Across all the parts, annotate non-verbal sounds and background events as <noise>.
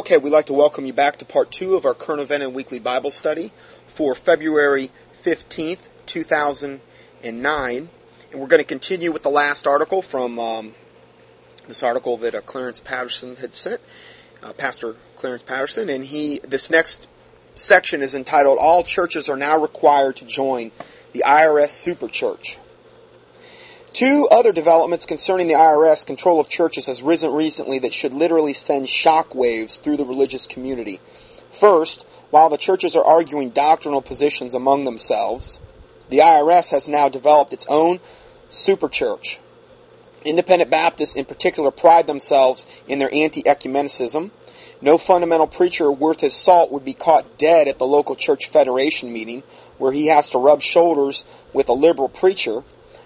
Okay, we'd like to welcome you back to part two of our current event and weekly Bible study for February 15th, 2009. And we're going to continue with the last article from um, this article that uh, Clarence Patterson had sent, uh, Pastor Clarence Patterson. And he, this next section is entitled All Churches Are Now Required to Join the IRS Super Church. Two other developments concerning the IRS control of churches has risen recently that should literally send shockwaves through the religious community. First, while the churches are arguing doctrinal positions among themselves, the IRS has now developed its own super church. Independent Baptists in particular pride themselves in their anti-ecumenicism. No fundamental preacher worth his salt would be caught dead at the local church federation meeting where he has to rub shoulders with a liberal preacher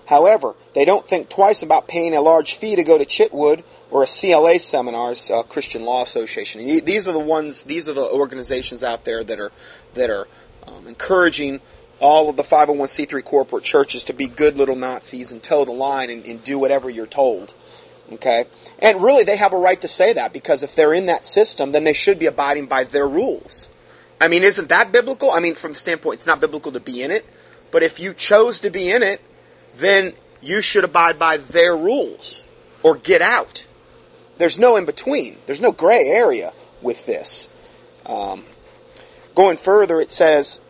However, they don't think twice about paying a large fee to go to Chitwood or a CLA seminars, uh, Christian Law Association. These are the ones, these are the organizations out there that are that are um, encouraging all of the 501c3 corporate churches to be good little Nazis and toe the line and, and do whatever you're told. Okay? And really, they have a right to say that because if they're in that system, then they should be abiding by their rules. I mean, isn't that biblical? I mean, from the standpoint, it's not biblical to be in it, but if you chose to be in it, then you should abide by their rules or get out. There's no in between. There's no gray area with this. Um, going further, it says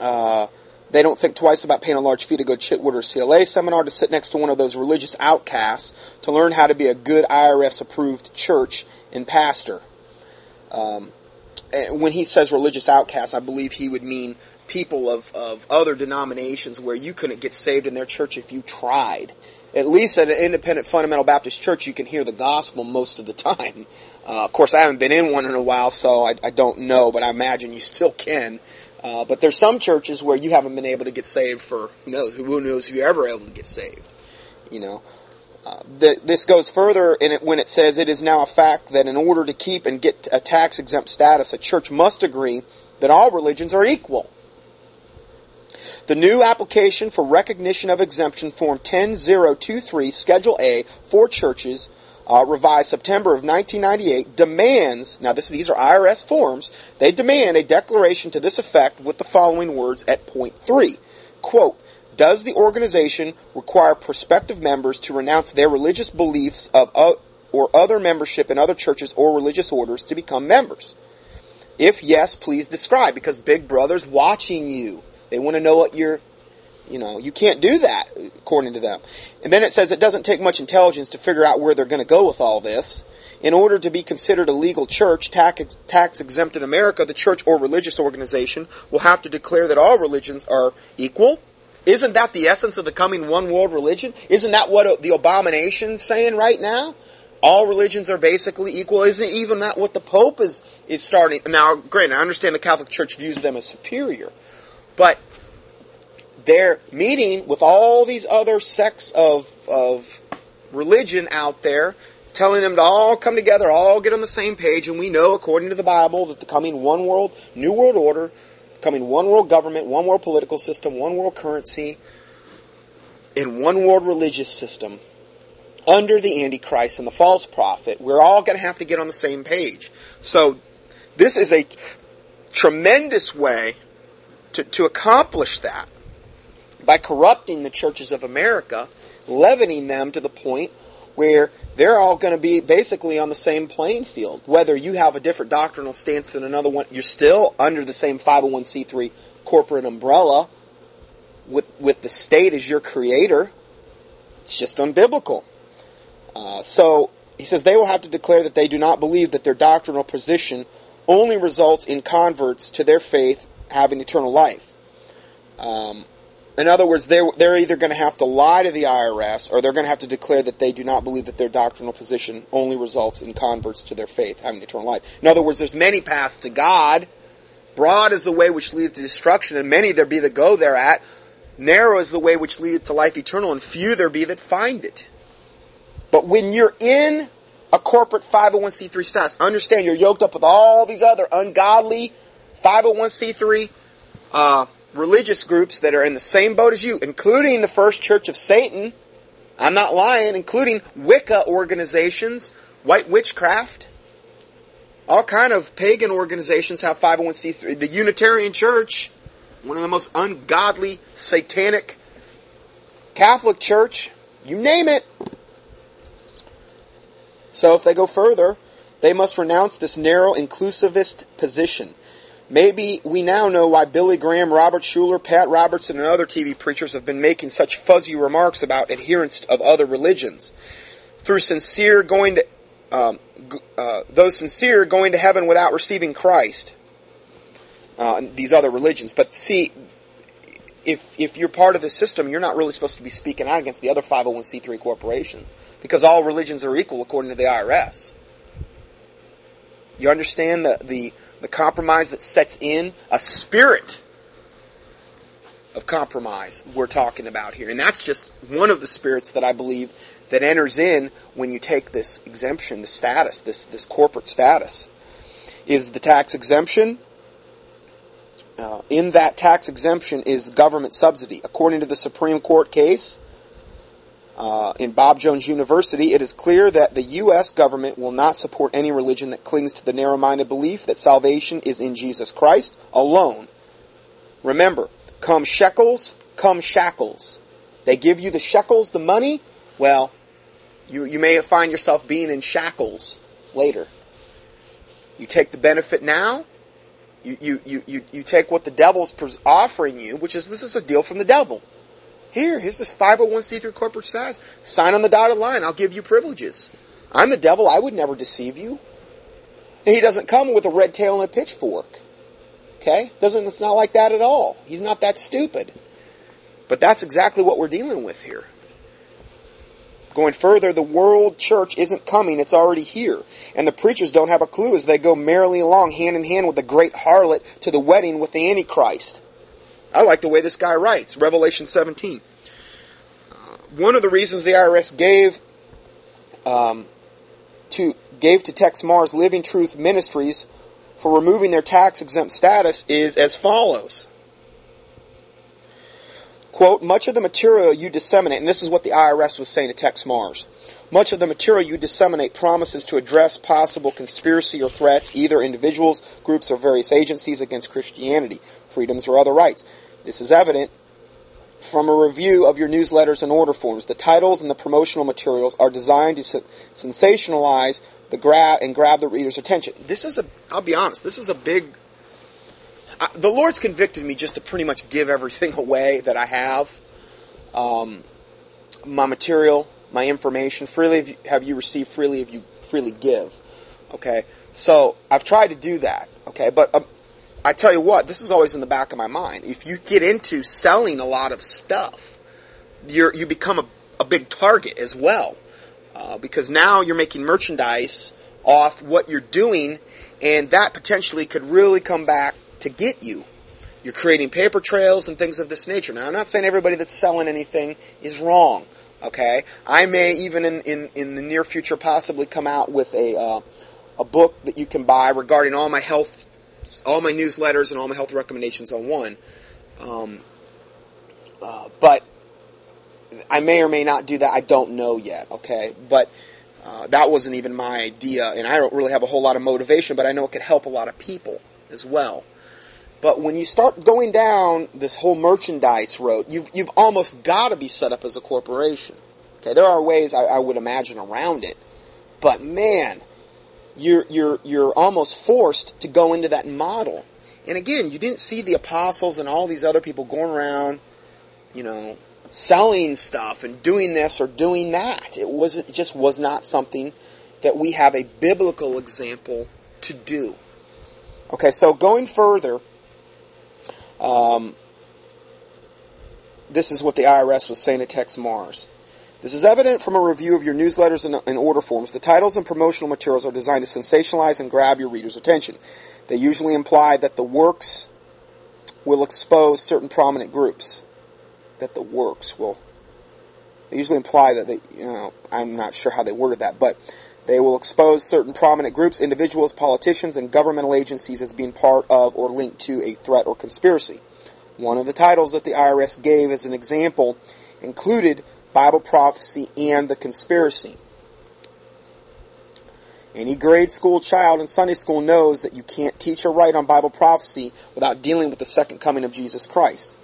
uh, they don't think twice about paying a large fee to go to Chitwood or CLA seminar to sit next to one of those religious outcasts to learn how to be a good IRS approved church and pastor. Um, when he says religious outcasts, I believe he would mean people of, of other denominations where you couldn't get saved in their church if you tried. At least at an independent fundamental Baptist church, you can hear the gospel most of the time. Uh, of course, I haven't been in one in a while, so I, I don't know, but I imagine you still can. Uh, but there's some churches where you haven't been able to get saved for who knows who knows if you're ever able to get saved. You know, uh, this goes further in it when it says it is now a fact that in order to keep and get a tax exempt status, a church must agree that all religions are equal. The new application for recognition of exemption form 10023 Schedule A for churches uh, revised September of 1998 demands now this these are IRS forms they demand a declaration to this effect with the following words at point 3 quote does the organization require prospective members to renounce their religious beliefs of uh, or other membership in other churches or religious orders to become members? If yes please describe because big brother's watching you they want to know what you're, you know, you can't do that, according to them. And then it says it doesn't take much intelligence to figure out where they're going to go with all this. In order to be considered a legal church, tax, tax exempt in America, the church or religious organization will have to declare that all religions are equal. Isn't that the essence of the coming one world religion? Isn't that what the abomination's saying right now? all religions are basically equal. Isn't even that what the Pope is is starting? Now, granted, I understand the Catholic Church views them as superior, but they're meeting with all these other sects of, of religion out there, telling them to all come together, all get on the same page, and we know, according to the Bible, that the coming one world, new world order, coming one world government, one world political system, one world currency, and one world religious system under the Antichrist and the false prophet, we're all going to have to get on the same page. So, this is a tremendous way to, to accomplish that by corrupting the churches of America, leavening them to the point where they're all going to be basically on the same playing field. Whether you have a different doctrinal stance than another one, you're still under the same 501c3 corporate umbrella with, with the state as your creator. It's just unbiblical. Uh, so he says they will have to declare that they do not believe that their doctrinal position only results in converts to their faith having eternal life. Um, in other words, they're, they're either going to have to lie to the IRS or they're going to have to declare that they do not believe that their doctrinal position only results in converts to their faith having eternal life. In other words, there's many paths to God. Broad is the way which leads to destruction, and many there be that go thereat. Narrow is the way which leadeth to life eternal, and few there be that find it. But when you're in a corporate 501c3 status, understand you're yoked up with all these other ungodly 501c3 uh, religious groups that are in the same boat as you, including the First Church of Satan. I'm not lying, including Wicca organizations, white witchcraft. All kind of pagan organizations have 501c3. The Unitarian Church, one of the most ungodly, satanic Catholic Church, you name it. So if they go further, they must renounce this narrow inclusivist position. Maybe we now know why Billy Graham, Robert Schuller, Pat Robertson, and other TV preachers have been making such fuzzy remarks about adherence of other religions. Through sincere going to, um, uh, those sincere going to heaven without receiving Christ. Uh, these other religions. But see, if if you're part of the system, you're not really supposed to be speaking out against the other 501c3 corporation because all religions are equal according to the IRS. You understand the the, the compromise that sets in a spirit of compromise we're talking about here, and that's just one of the spirits that I believe that enters in when you take this exemption, the status, this this corporate status, is the tax exemption uh, in that tax exemption is government subsidy. According to the Supreme Court case uh, in Bob Jones University, it is clear that the U.S. government will not support any religion that clings to the narrow minded belief that salvation is in Jesus Christ alone. Remember, come shekels, come shackles. They give you the shekels, the money, well, you, you may find yourself being in shackles later. You take the benefit now, you, you, you, you, you take what the devil's offering you, which is this is a deal from the devil. Here, here's this 501c3 corporate status. Sign on the dotted line. I'll give you privileges. I'm the devil. I would never deceive you. And he doesn't come with a red tail and a pitchfork. Okay? Doesn't, it's not like that at all. He's not that stupid. But that's exactly what we're dealing with here. Going further, the world church isn't coming, it's already here. And the preachers don't have a clue as they go merrily along hand in hand with the great harlot to the wedding with the Antichrist. I like the way this guy writes, Revelation 17. Uh, one of the reasons the IRS gave um, to gave to Texe Marrs Living Truth Ministries for removing their tax exempt status is as follows. Quote, much of the material you disseminate, and this is what the IRS was saying to Texe Marrs, much of the material you disseminate promises to address possible conspiracy or threats, either individuals, groups, or various agencies against Christianity, freedoms, or other rights. This is evident from a review of your newsletters and order forms. The titles and the promotional materials are designed to sensationalize the grab and grab the reader's attention. This is a, I'll be honest, this is a big I, the Lord's convicted me just to pretty much give everything <laughs> away that I have. Um, my material, my information, freely have you received, freely have you freely give. Okay, so I've tried to do that. Okay, but um, I tell you what, this is always in the back of my mind. If you get into selling a lot of stuff, you you become a, a big target as well, uh, because now you're making merchandise off what you're doing, and that potentially could really come back to get you. You're creating paper trails and things of this nature. Now, I'm not saying everybody that's selling anything is wrong. Okay, I may even in, in, in the near future possibly come out with a uh, a book that you can buy regarding all my health, all my newsletters and all my health recommendations on one. Um, uh, but I may or may not do that. I don't know yet. Okay, but uh, that wasn't even my idea, and I don't really have a whole lot of motivation. But I know it could help a lot of people as well. But when you start going down this whole merchandise road, you've, you've almost got to be set up as a corporation. Okay, there are ways I, I would imagine around it, but man, you're you're you're almost forced to go into that model. And again, you didn't see the apostles and all these other people going around, you know, selling stuff and doing this or doing that. It wasn't it just was not something that we have a biblical example to do. Okay, so going further, um, this is what the IRS was saying to Texe Marrs. This is evident from a review of your newsletters and, and, order forms. The titles and promotional materials are designed to sensationalize and grab your reader's attention. They usually imply that the works will expose certain prominent groups. That the works will. They usually imply that they, you know, I'm not sure how they worded that, but they will expose certain prominent groups, individuals, politicians, and governmental agencies as being part of or linked to a threat or conspiracy. One of the titles that the IRS gave as an example included Bible prophecy and the conspiracy. Any grade school child in Sunday school knows that you can't teach or write on Bible prophecy without dealing with the second coming of Jesus Christ.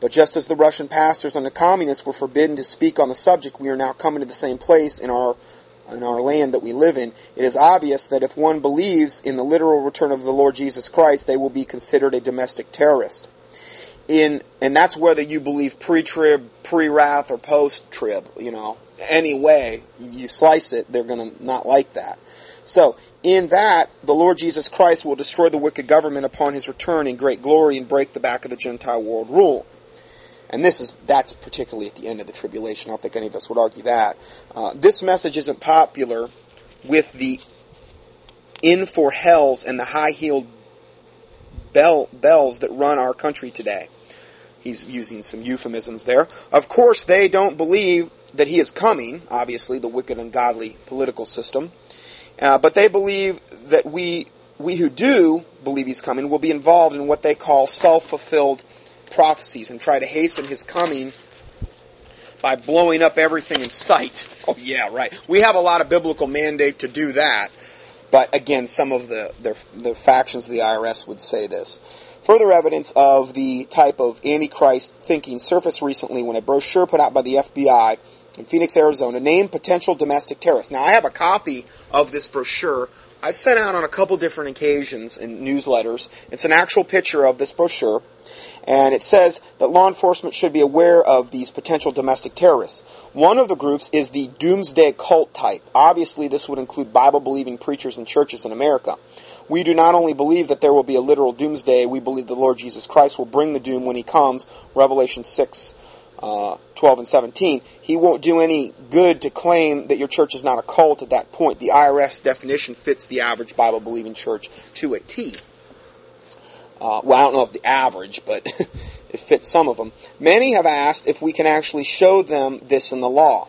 But just as the Russian pastors and the communists were forbidden to speak on the subject, we are now coming to the same place in our in our land that we live in. It is obvious that if one believes in the literal return of the Lord Jesus Christ, they will be considered a domestic terrorist. In and that's whether you believe pre-trib, pre-wrath, or post-trib. You know, any way you slice it, they're going to not like that. So, in that, the Lord Jesus Christ will destroy the wicked government upon his return in great glory and break the back of the Gentile world rule. And this is that's particularly at the end of the tribulation. I don't think any of us would argue that. Uh, this message isn't popular with the in for hells and the high heeled bell, bells that run our country today. He's using some euphemisms there. Of course, they don't believe that he is coming, obviously, the wicked and godly political system. Uh, but they believe that we, we who do believe he's coming will be involved in what they call self-fulfilled prophecies and try to hasten his coming by blowing up everything in sight. <laughs> Oh yeah, right. We have a lot of biblical mandate to do that. But again, some of the, the, the factions of the IRS would say this. Further evidence of the type of antichrist thinking surfaced recently when a brochure put out by the FBI in Phoenix, Arizona, named potential domestic terrorists. Now, I have a copy of this brochure. I've sent out on a couple different occasions in newsletters. It's an actual picture of this brochure, and it says that law enforcement should be aware of these potential domestic terrorists. One of the groups is the doomsday cult type. Obviously, this would include Bible believing preachers and churches in America. We do not only believe that there will be a literal doomsday, we believe the Lord Jesus Christ will bring the doom when he comes. Revelation 6 uh, 12 and 17, he won't do any good to claim that your church is not a cult at that point. The IRS definition fits the average Bible believing church to a T. Uh, well, I don't know if the average, but <laughs> it fits some of them. Many have asked if we can actually show them this in the law.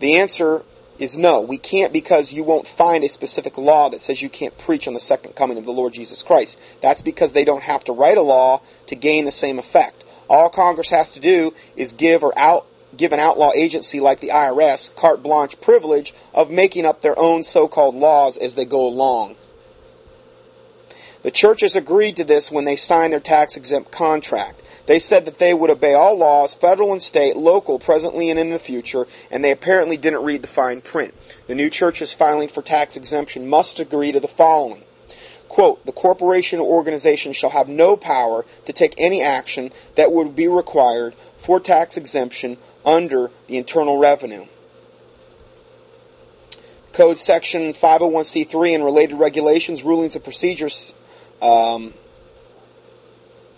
The answer is no. We can't because you won't find a specific law that says you can't preach on the second coming of the Lord Jesus Christ. That's because they don't have to write a law to gain the same effect. All Congress has to do is give or out give an outlaw agency like the IRS carte blanche privilege of making up their own so-called laws as they go along. The churches agreed to this when they signed their tax exempt contract. They said that they would obey all laws, federal and state, local, presently and in the future, and they apparently didn't read the fine print. The new churches filing for tax exemption must agree to the following quote, the corporation or organization shall have no power to take any action that would be required for tax exemption under the Internal Revenue. Code Section 501c3 and related regulations, rulings, and procedures. Um,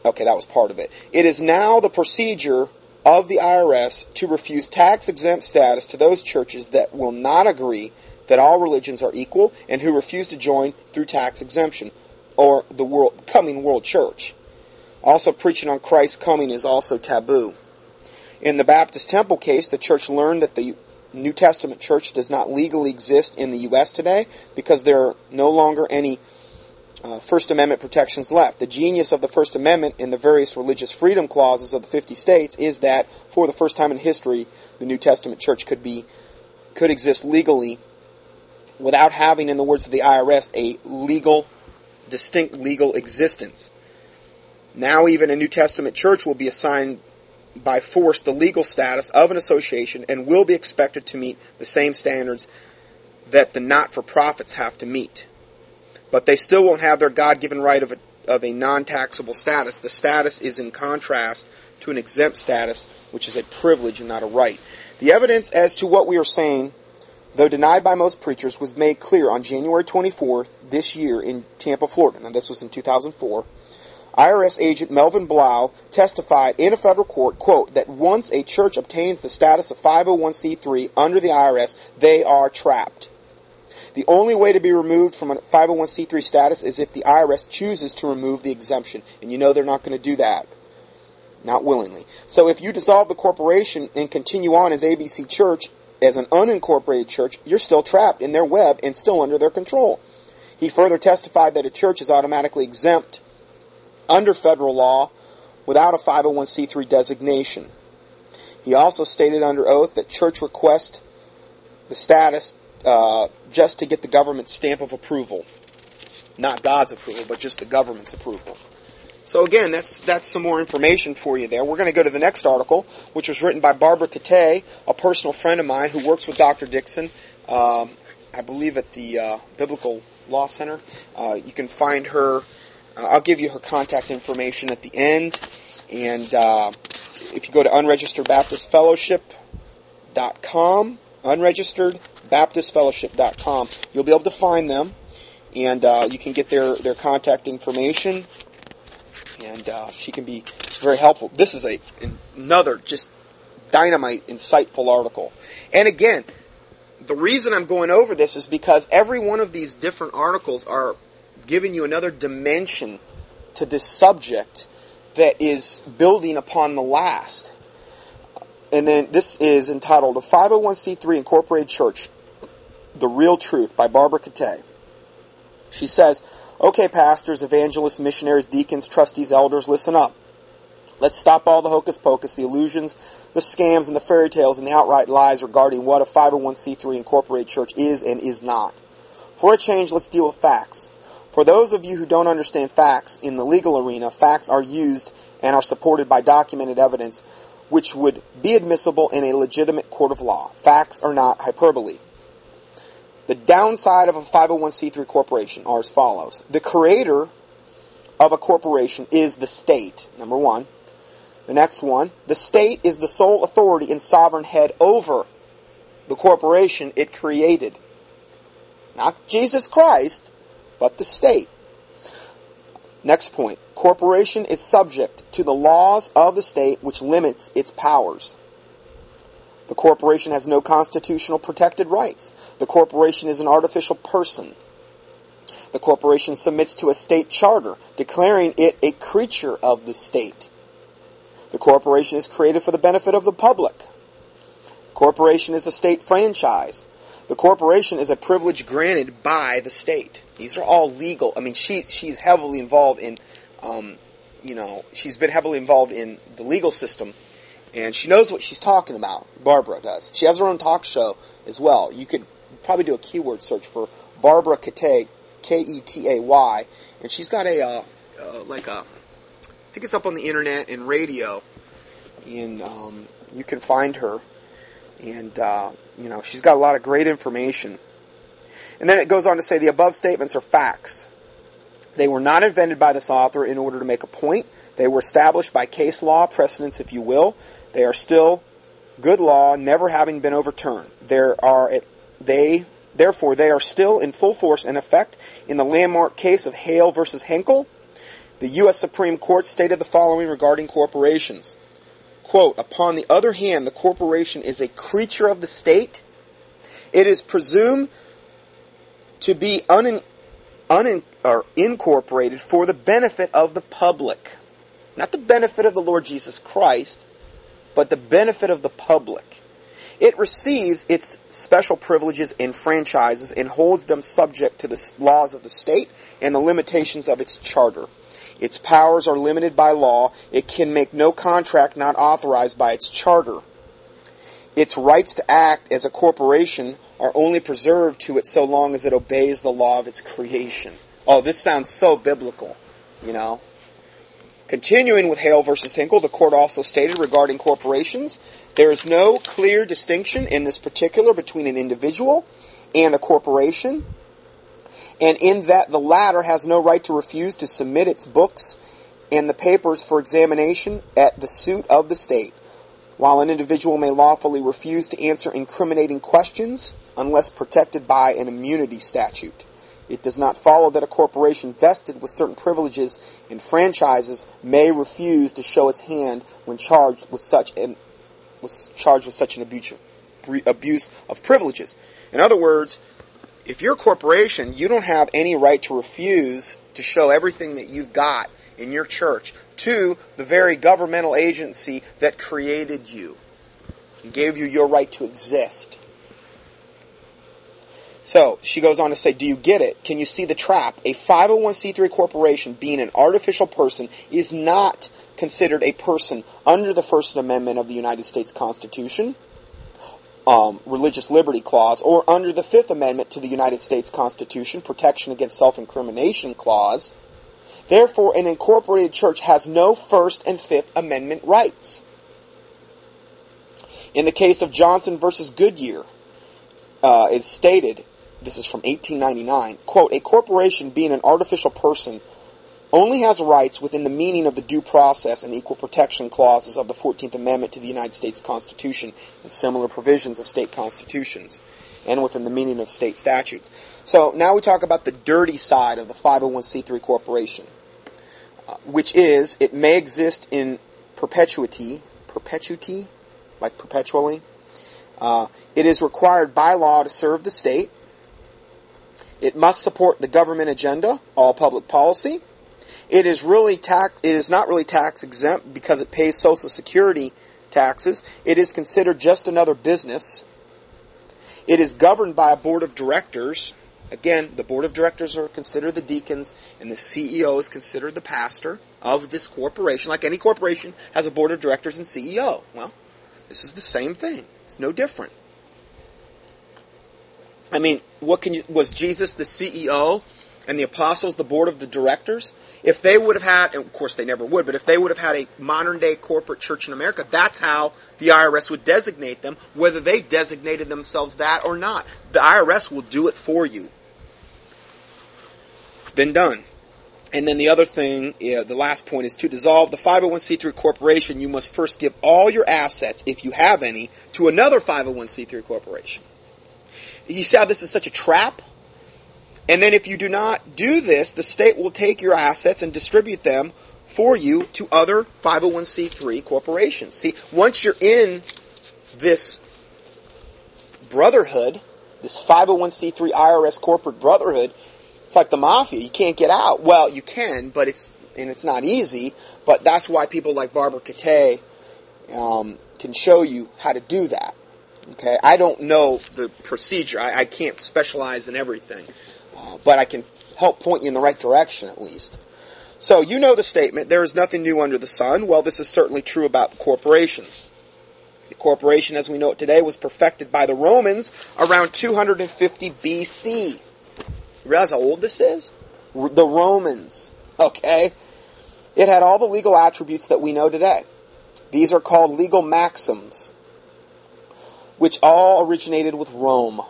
okay, that was part of it. It is now the procedure of the IRS to refuse tax exempt status to those churches that will not agree that all religions are equal and who refuse to join through tax exemption or the world, coming world church. Also, preaching on Christ's coming is also taboo. In the Baptist Temple case, the church learned that the New Testament church does not legally exist in the U.S. today because there are no longer any uh, First Amendment protections left. The genius of the First Amendment in the various religious freedom clauses of the 50 states is that for the first time in history, the New Testament church could be could exist legally without having, in the words of the IRS, a legal, distinct legal existence. Now, even a New Testament church will be assigned by force the legal status of an association and will be expected to meet the same standards that the not for profits have to meet. But they still won't have their God given right of a, of a non taxable status. The status is in contrast to an exempt status, which is a privilege and not a right. The evidence as to what we are saying though denied by most preachers, was made clear on January 24th this year in Tampa, Florida. Now, this was in 2004. IRS agent Melvin Blau testified in a federal court, quote, that once a church obtains the status of 501c3 under the IRS, they are trapped. The only way to be removed from a 501c3 status is if the IRS chooses to remove the exemption. And you know they're not going to do that. Not willingly. So if you dissolve the corporation and continue on as ABC Church, as an unincorporated church, you're still trapped in their web and still under their control. He further testified that a church is automatically exempt under federal law without a 501c3 designation. He also stated under oath that church request the status uh, just to get the government's stamp of approval. Not God's approval, but just the government's approval. So again, that's that's some more information for you there. We're going to go to the next article, which was written by Barbara Ketay, a personal friend of mine who works with Dr. Dixon, um, I believe at the uh, Biblical Law Center. Uh, you can find her. Uh, I'll give you her contact information at the end. And uh, if you go to Unregistered Baptist Fellowship.com, Unregistered Baptist Fellowship.com, you'll be able to find them, and uh, you can get their their contact information and uh, she can be very helpful. This is a another just dynamite, insightful article. And again, the reason I'm going over this is because every one of these different articles are giving you another dimension to this subject that is building upon the last. And then this is entitled A 501c3 Incorporated Church The Real Truth by Barbara Ketay. She says, Okay, pastors, evangelists, missionaries, deacons, trustees, elders, listen up. Let's stop all the hocus pocus, the illusions, the scams, and the fairy tales, and the outright lies regarding what a 501c3 incorporated church is and is not. For a change, let's deal with facts. For those of you who don't understand facts in the legal arena, facts are used and are supported by documented evidence which would be admissible in a legitimate court of law. Facts are not hyperbole. The downside of a 501c3 corporation are as follows. The creator of a corporation is the state, number one. The next one, the state is the sole authority and sovereign head over the corporation it created. Not Jesus Christ, but the state. Next point, corporation is subject to the laws of the state which limits its powers. The corporation has no constitutional protected rights. The corporation is an artificial person. The corporation submits to a state charter, declaring it a creature of the state. The corporation is created for the benefit of the public. The corporation is a state franchise. The corporation is a privilege granted by the state. These are all legal. I mean, she she's heavily involved in, um, you know, she's been heavily involved in the legal system and she knows what she's talking about. Barbara does. She has her own talk show as well. You could probably do a keyword search for Barbara Ketay, K E T A Y, and she's got a uh, uh, like a I think it's up on the internet and radio, and um, you can find her. And uh, you know she's got a lot of great information. And then it goes on to say the above statements are facts. They were not invented by this author in order to make a point. They were established by case law, precedents, if you will. They are still good law, never having been overturned. There are they therefore they are still in full force and effect. In the landmark case of Hale versus Henkel, the U.S. Supreme Court stated the following regarding corporations. Quote, upon the other hand, the corporation is a creature of the state. It is presumed to be un, un, or incorporated for the benefit of the public. Not the benefit of the Lord Jesus Christ, but the benefit of the public. It receives its special privileges and franchises and holds them subject to the laws of the state and the limitations of its charter. Its powers are limited by law. It can make no contract not authorized by its charter. Its rights to act as a corporation are only preserved to it so long as it obeys the law of its creation. Oh, this sounds so biblical, you know. Continuing with Hale versus Henkel, the court also stated regarding corporations, there is no clear distinction in this particular between an individual and a corporation, and in that the latter has no right to refuse to submit its books and the papers for examination at the suit of the state, while an individual may lawfully refuse to answer incriminating questions unless protected by an immunity statute. It does not follow that a corporation vested with certain privileges and franchises may refuse to show its hand when charged with such an was charged with such an abuse of, privileges. In other words, if you're a corporation, you don't have any right to refuse to show everything that you've got in your church to the very governmental agency that created you and gave you your right to exist. So she goes on to say, Do you get it? Can you see the trap? A 501c3 corporation, being an artificial person, is not considered a person under the First Amendment of the United States Constitution. um, religious liberty clause, or under the Fifth Amendment to the United States Constitution, protection against self-incrimination clause. Therefore, an incorporated church has no First and Fifth Amendment rights. In the case of Johnson versus Goodyear, uh, it's stated, this is from 1899, quote, a corporation being an artificial person only has rights within the meaning of the due process and equal protection clauses of the 14th Amendment to the United States Constitution and similar provisions of state constitutions and within the meaning of state statutes. So now we talk about the dirty side of the 501c3 corporation, uh, which is it may exist in perpetuity, perpetuity, like perpetually. Uh, it is required by law to serve the state. It must support the government agenda, all public policy. It is really tax. It is not really tax exempt because it pays Social Security taxes. It is considered just another business. It is governed by a board of directors. Again, the board of directors are considered the deacons, and the CEO is considered the pastor of this corporation. Like any corporation has a board of directors and CEO. Well, this is the same thing. It's no different. I mean, what can you? Was Jesus the CEO and the apostles the board of the directors, if they would have had, and of course they never would, but if they would have had a modern day corporate church in America, that's how the IRS would designate them, whether they designated themselves that or not. The IRS will do it for you. It's been done. And then the other thing, yeah, the last point is to dissolve the 501c3 corporation, you must first give all your assets, if you have any, to another 501c3 corporation. You see how this is such a trap? And then if you do not do this, the state will take your assets and distribute them for you to other 501c3 corporations. See, once you're in this brotherhood, this 501c3 IRS corporate brotherhood, it's like the mafia. You can't get out. Well, you can, but it's and it's not easy. But that's why people like Barbara Ketay um, can show you how to do that. Okay, I don't know the procedure. I, I can't specialize in everything uh, but I can help point you in the right direction at least. So you know the statement, there is nothing new under the sun. Well, this is certainly true about corporations. The corporation as we know it today was perfected by the Romans around 250 BC. You realize how old this is? The Romans. Okay? It had all the legal attributes that we know today. These are called legal maxims, which all originated with Rome.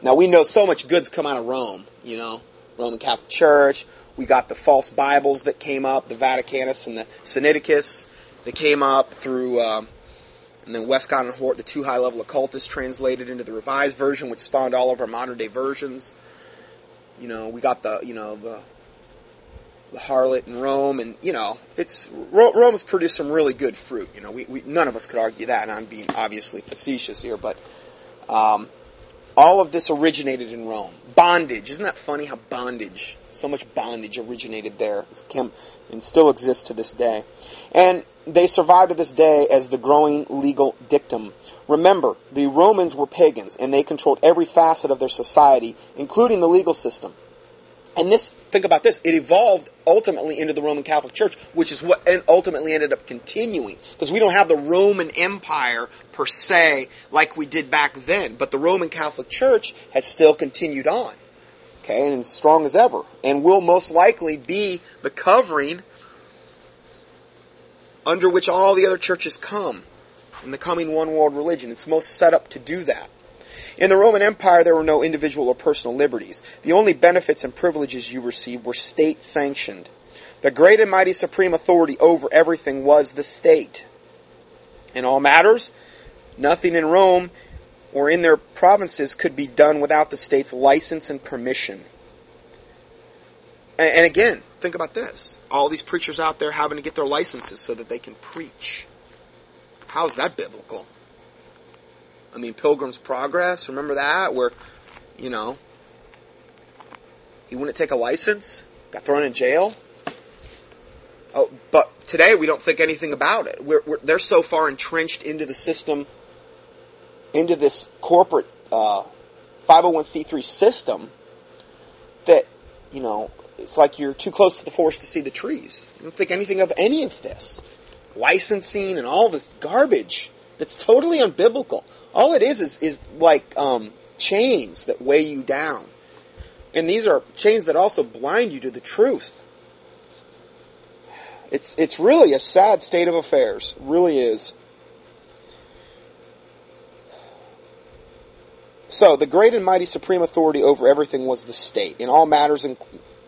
Now we know so much good's come out of Rome, you know, Roman Catholic Church. We got the false Bibles that came up, the Vaticanus and the Sinaiticus that came up through, um, and then Westcott and Hort, the two high-level occultists translated into the Revised Version, which spawned all of our modern-day versions. You know, we got the, you know, the the harlot in Rome, and you know, it's Rome's produced some really good fruit. You know, we, we none of us could argue that, and I'm being obviously facetious here, but um, all of this originated in Rome. Bondage. Isn't that funny how bondage, so much bondage originated there and still exists to this day. And they survive to this day as the growing legal dictum. Remember, the Romans were pagans and they controlled every facet of their society, including the legal system. And this, think about this, it evolved ultimately into the Roman Catholic Church, which is what ultimately ended up continuing. Because we don't have the Roman Empire per se like we did back then, but the Roman Catholic Church has still continued on. Okay, and strong as ever. And will most likely be the covering under which all the other churches come in the coming one world religion. It's most set up to do that. In the Roman Empire, there were no individual or personal liberties. The only benefits and privileges you received were state sanctioned. The great and mighty supreme authority over everything was the state. In all matters, nothing in Rome or in their provinces could be done without the state's license and permission. And, again, think about this. All these preachers out there having to get their licenses so that they can preach. How is that biblical? I mean, Pilgrim's Progress, remember that? Where, you know, he wouldn't take a license, got thrown in jail. Oh, but today we don't think anything about it. We're, we're, they're so far entrenched into the system, into this corporate uh, 501c3 system, that, you know, it's like you're too close to the forest to see the trees. You don't think anything of any of this. Licensing and all this garbage It's totally unbiblical. All it is is, is like um, chains that weigh you down. And these are chains that also blind you to the truth. It's, it's really a sad state of affairs. It really is. So, the great and mighty supreme authority over everything was the state. In all matters, in,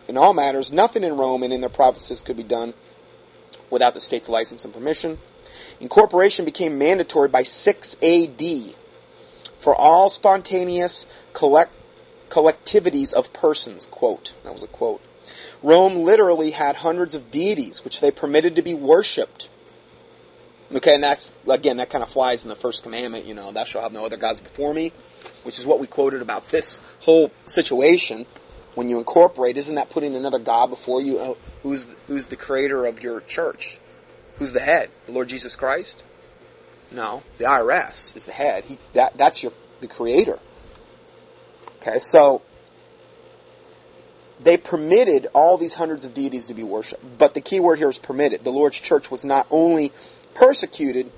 in all matters, nothing in Rome and in their provinces could be done without the state's license and permission. Incorporation became mandatory by 6 AD for all spontaneous collect, collectivities of persons. Quote. That was a quote. Rome literally had hundreds of deities which they permitted to be worshipped. Okay, and that's, again, that kind of flies in the first commandment, you know, thou shalt have no other gods before me, which is what we quoted about this whole situation. When you incorporate, isn't that putting another God before you? Oh, who's, who's the creator of your church? Who's the head? The Lord Jesus Christ? No, the IRS is the head. He, that, that's your, the creator. Okay, so they permitted all these hundreds of deities to be worshipped. But the key word here is permitted. The Lord's church was not only persecuted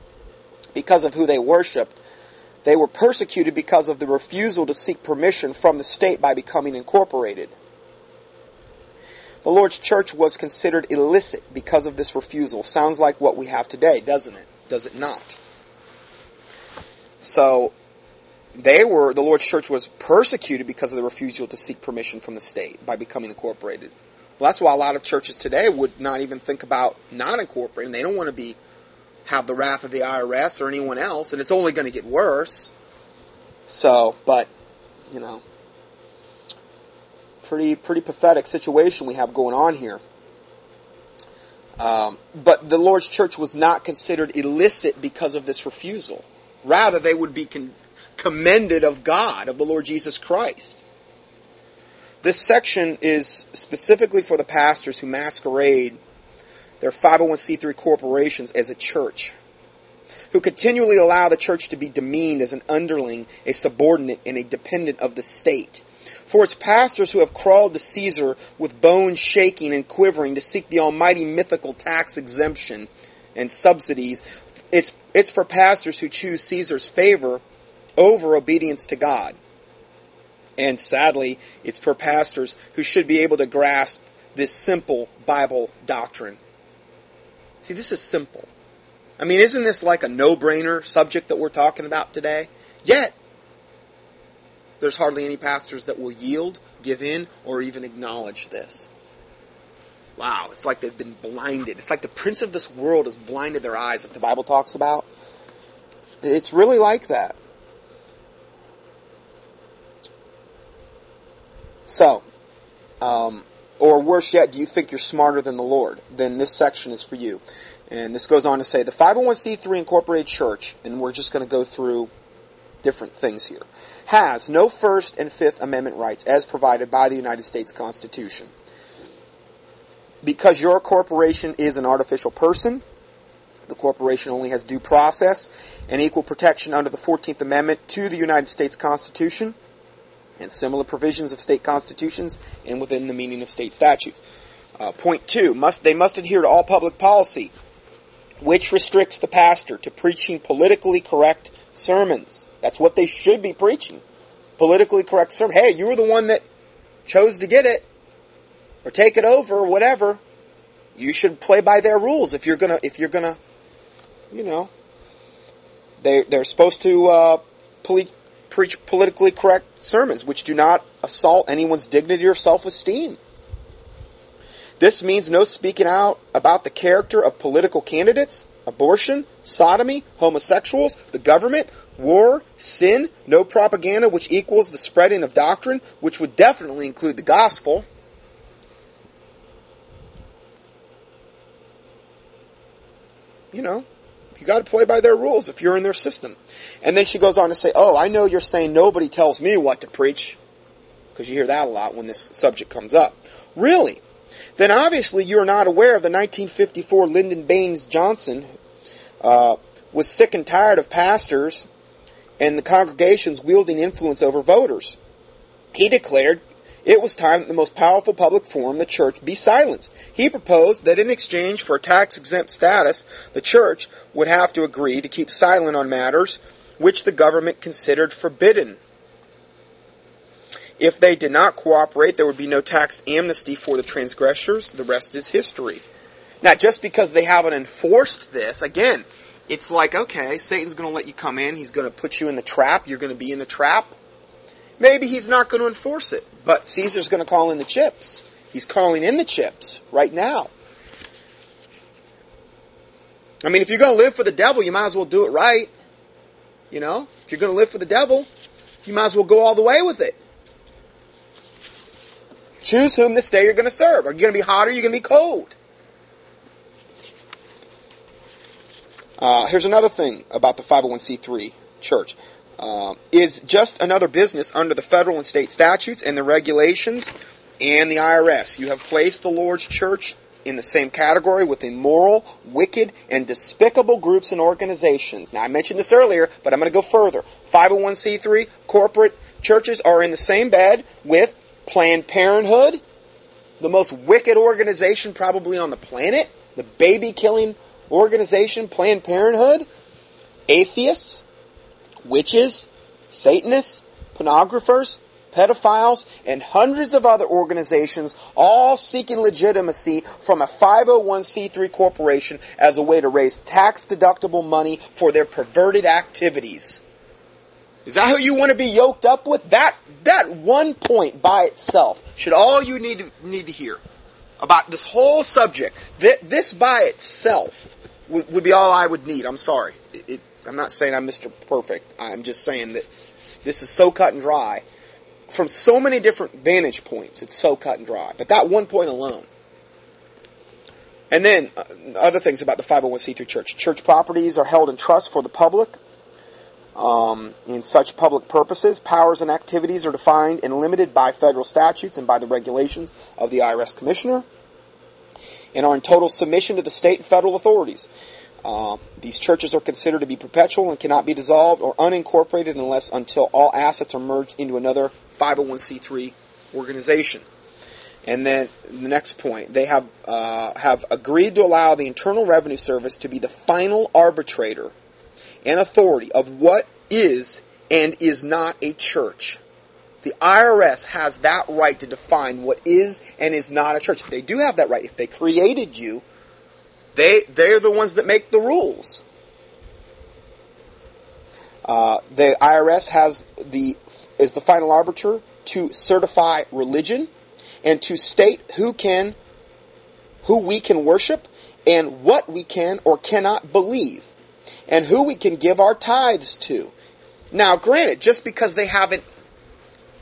because of who they worshiped, they were persecuted because of the refusal to seek permission from the state by becoming incorporated. The Lord's church was considered illicit because of this refusal. Sounds like what we have today, doesn't it? Does it not? So, they were, the Lord's church was persecuted because of the refusal to seek permission from the state by becoming incorporated. Well, that's why a lot of churches today would not even think about not incorporating. They don't want to be, have the wrath of the IRS or anyone else, and it's only going to get worse. So, but, you know, pretty pretty pathetic situation we have going on here. Um, but the Lord's church was not considered illicit because of this refusal. Rather, they would be con- commended of God, of the Lord Jesus Christ. This section is specifically for the pastors who masquerade their 501c3 corporations as a church, who continually allow the church to be demeaned as an underling, a subordinate, and a dependent of the state for its pastors who have crawled to Caesar with bones shaking and quivering to seek the almighty mythical tax exemption and subsidies. It's, it's for pastors who choose Caesar's favor over obedience to God. And sadly, it's for pastors who should be able to grasp this simple Bible doctrine. See, this is simple. I mean, isn't this like a no brainer subject that we're talking about today? Yet, there's hardly any pastors that will yield, give in, or even acknowledge this. Wow, it's like they've been blinded. It's like the prince of this world has blinded their eyes, if the Bible talks about. It's really like that. So, um, or worse yet, do you think you're smarter than the Lord? Then this section is for you. And this goes on to say the 501c3 Incorporated Church, and we're just going to go through different things here, has no First and Fifth Amendment rights as provided by the United States Constitution. Because your corporation is an artificial person, the corporation only has due process and equal protection under the 14th Amendment to the United States Constitution and similar provisions of state constitutions and within the meaning of state statutes. Uh, point two, must, they must adhere to all public policy, which restricts the pastor to preaching politically correct sermons. That's what they should be preaching. Politically correct sermon. Hey, you were the one that chose to get it or take it over or whatever. You should play by their rules if you're gonna if you're gonna, you know. They they're supposed to uh, poli- preach politically correct sermons, which do not assault anyone's dignity or self esteem. This means no speaking out about the character of political candidates, abortion, sodomy, homosexuals, the government, war, sin, no propaganda, which equals the spreading of doctrine, which would definitely include the gospel. You know, you got to play by their rules if you're in their system. And then she goes on to say, Oh, I know you're saying nobody tells me what to preach. Because you hear that a lot when this subject comes up. Really? Then obviously you're not aware of the 1954 Lyndon Baines Johnson uh, was sick and tired of pastors and the congregations wielding influence over voters. He declared, it was time that the most powerful public forum, the church, be silenced. He proposed that in exchange for a tax exempt status, the church would have to agree to keep silent on matters which the government considered forbidden. If they did not cooperate, there would be no tax amnesty for the transgressors. The rest is history. Now, just because they haven't enforced this, again, it's like, okay, Satan's going to let you come in. He's going to put you in the trap. You're going to be in the trap. Maybe he's not going to enforce it, but Caesar's going to call in the chips. He's calling in the chips right now. I mean, if you're going to live for the devil, you might as well do it right. You know, if you're going to live for the devil, you might as well go all the way with it. Choose whom this day you're going to serve. Are you going to be hot or are you going to be cold? Uh, here's another thing about the 501c3 church. Uh, is just another business under the federal and state statutes and the regulations and the IRS. You have placed the Lord's church in the same category with immoral, wicked, and despicable groups and organizations. Now, I mentioned this earlier, but I'm going to go further. 501c3 corporate churches are in the same bed with Planned Parenthood, the most wicked organization probably on the planet, the baby killing organization, Planned Parenthood, atheists, witches, Satanists, pornographers, pedophiles, and hundreds of other organizations, all seeking legitimacy from a 501c3 corporation as a way to raise tax deductible money for their perverted activities. Is that who you want to be yoked up with? That that one point by itself should all you need to, need to hear about this whole subject. That this by itself would, would be all I would need. I'm sorry. It, it, I'm not saying I'm Mr. Perfect. I'm just saying that this is so cut and dry from so many different vantage points. It's so cut and dry. But that one point alone. And then uh, other things about the 501c3 church. Church properties are held in trust for the public. Um, in such public purposes, powers and activities are defined and limited by federal statutes and by the regulations of the IRS commissioner, and are in total submission to the state and federal authorities. Uh, these churches are considered to be perpetual and cannot be dissolved or unincorporated unless until all assets are merged into another 501c3 organization. And then the next point, they have uh, have agreed to allow the Internal Revenue Service to be the final arbitrator and authority of what is and is not a church. The IRS has that right to define what is and is not a church. They do have that right. If they created you, they, they're the ones that make the rules. Uh, the IRS has the, is the final arbiter to certify religion and to state who can, who we can worship and what we can or cannot believe and who we can give our tithes to. Now, granted, just because they haven't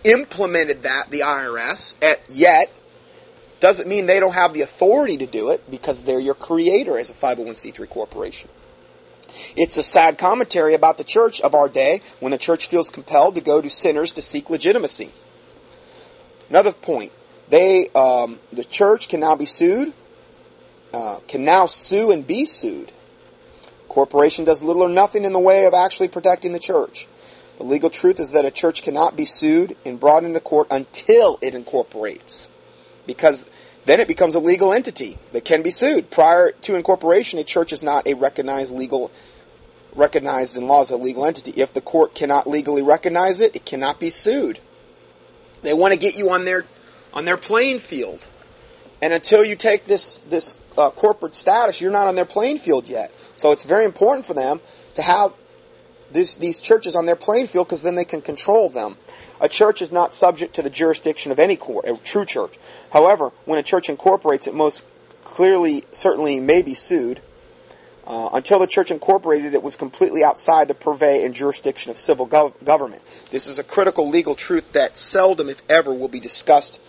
implemented that, the IRS, at, yet, doesn't mean they don't have the authority to do it because they're your creator as a 501c3 corporation. It's a sad commentary about the church of our day when the church feels compelled to go to sinners to seek legitimacy. Another point, they, um, the church can now be sued, uh, can now sue and be sued. Corporation does little or nothing in the way of actually protecting the church. The legal truth is that a church cannot be sued and brought into court until it incorporates because then it becomes a legal entity that can be sued. Prior to incorporation, a church is not a recognized legal recognized in law as a legal entity. If the court cannot legally recognize it, it cannot be sued. They want to get you on their on their playing field. And until you take this this uh, corporate status, you're not on their playing field yet. So it's very important for them to have this, these churches on their playing field because then they can control them. A church is not subject to the jurisdiction of any court, a true church. However, when a church incorporates, it most clearly, certainly may be sued. Uh, until the church incorporated, it was completely outside the purvey and jurisdiction of civil gov- government. This is a critical legal truth that seldom, if ever, will be discussed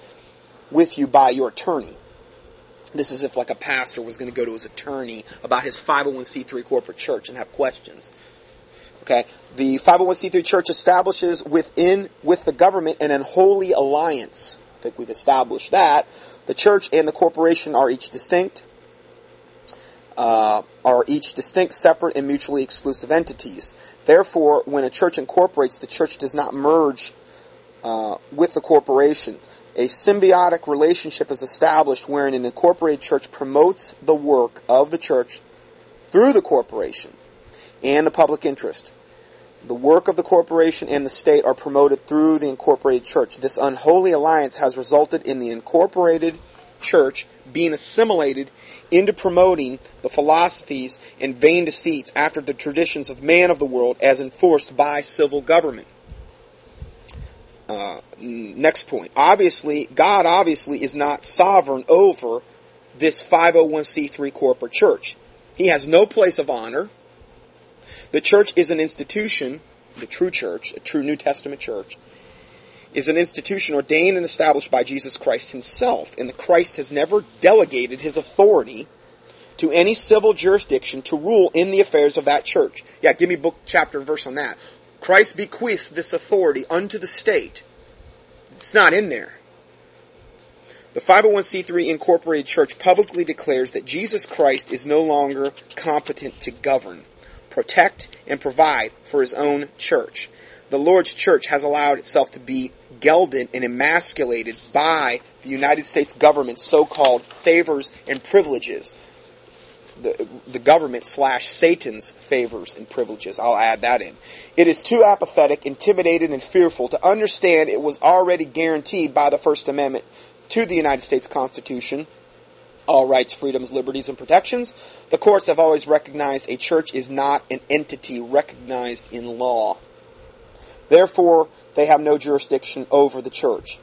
with you by your attorney. This is if like a pastor was going to go to his attorney about his 501c3 corporate church and have questions. Okay, the 501c3 church establishes within with the government an unholy alliance. I think we've established that. The church and the corporation are each distinct, uh, are each distinct, separate, and mutually exclusive entities. Therefore, when a church incorporates, the church does not merge uh, with the corporation. a symbiotic relationship is established wherein an incorporated church promotes the work of the church through the corporation and the public interest. The work of the corporation and the state are promoted through the incorporated church. This unholy alliance has resulted in the incorporated church being assimilated into promoting the philosophies and vain deceits after the traditions of man of the world as enforced by civil government. Uh, next point. Obviously, God obviously is not sovereign over this 501c3 corporate church. He has no place of honor. The church is an institution, the true church, a true New Testament church, is an institution ordained and established by Jesus Christ himself, and the Christ has never delegated his authority to any civil jurisdiction to rule in the affairs of that church. Yeah, give me book, chapter, and verse on that. Christ bequeaths this authority unto the state. It's not in there. The 501c3 Incorporated Church publicly declares that Jesus Christ is no longer competent to govern, protect, and provide for his own church. The Lord's church has allowed itself to be gelded and emasculated by the United States government's so-called favors and privileges. The, the government slash Satan's favors and privileges. I'll add that in. It is too apathetic, intimidated, and fearful to understand it was already guaranteed by the First Amendment to the United States Constitution all rights, freedoms, liberties, and protections. The courts have always recognized a church is not an entity recognized in law. Therefore, they have no jurisdiction over the church.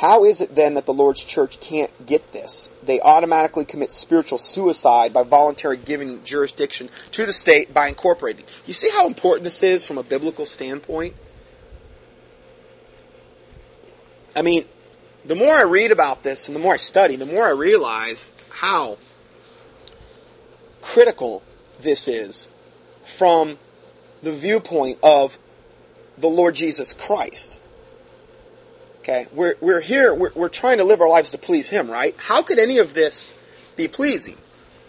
How is it then that the Lord's church can't get this? They automatically commit spiritual suicide by voluntarily giving jurisdiction to the state by incorporating. You see how important this is from a biblical standpoint? I mean, the more I read about this and the more I study, the more I realize how critical this is from the viewpoint of the Lord Jesus Christ. Okay, we're, we're here, we're, we're trying to live our lives to please Him, right? How could any of this be pleasing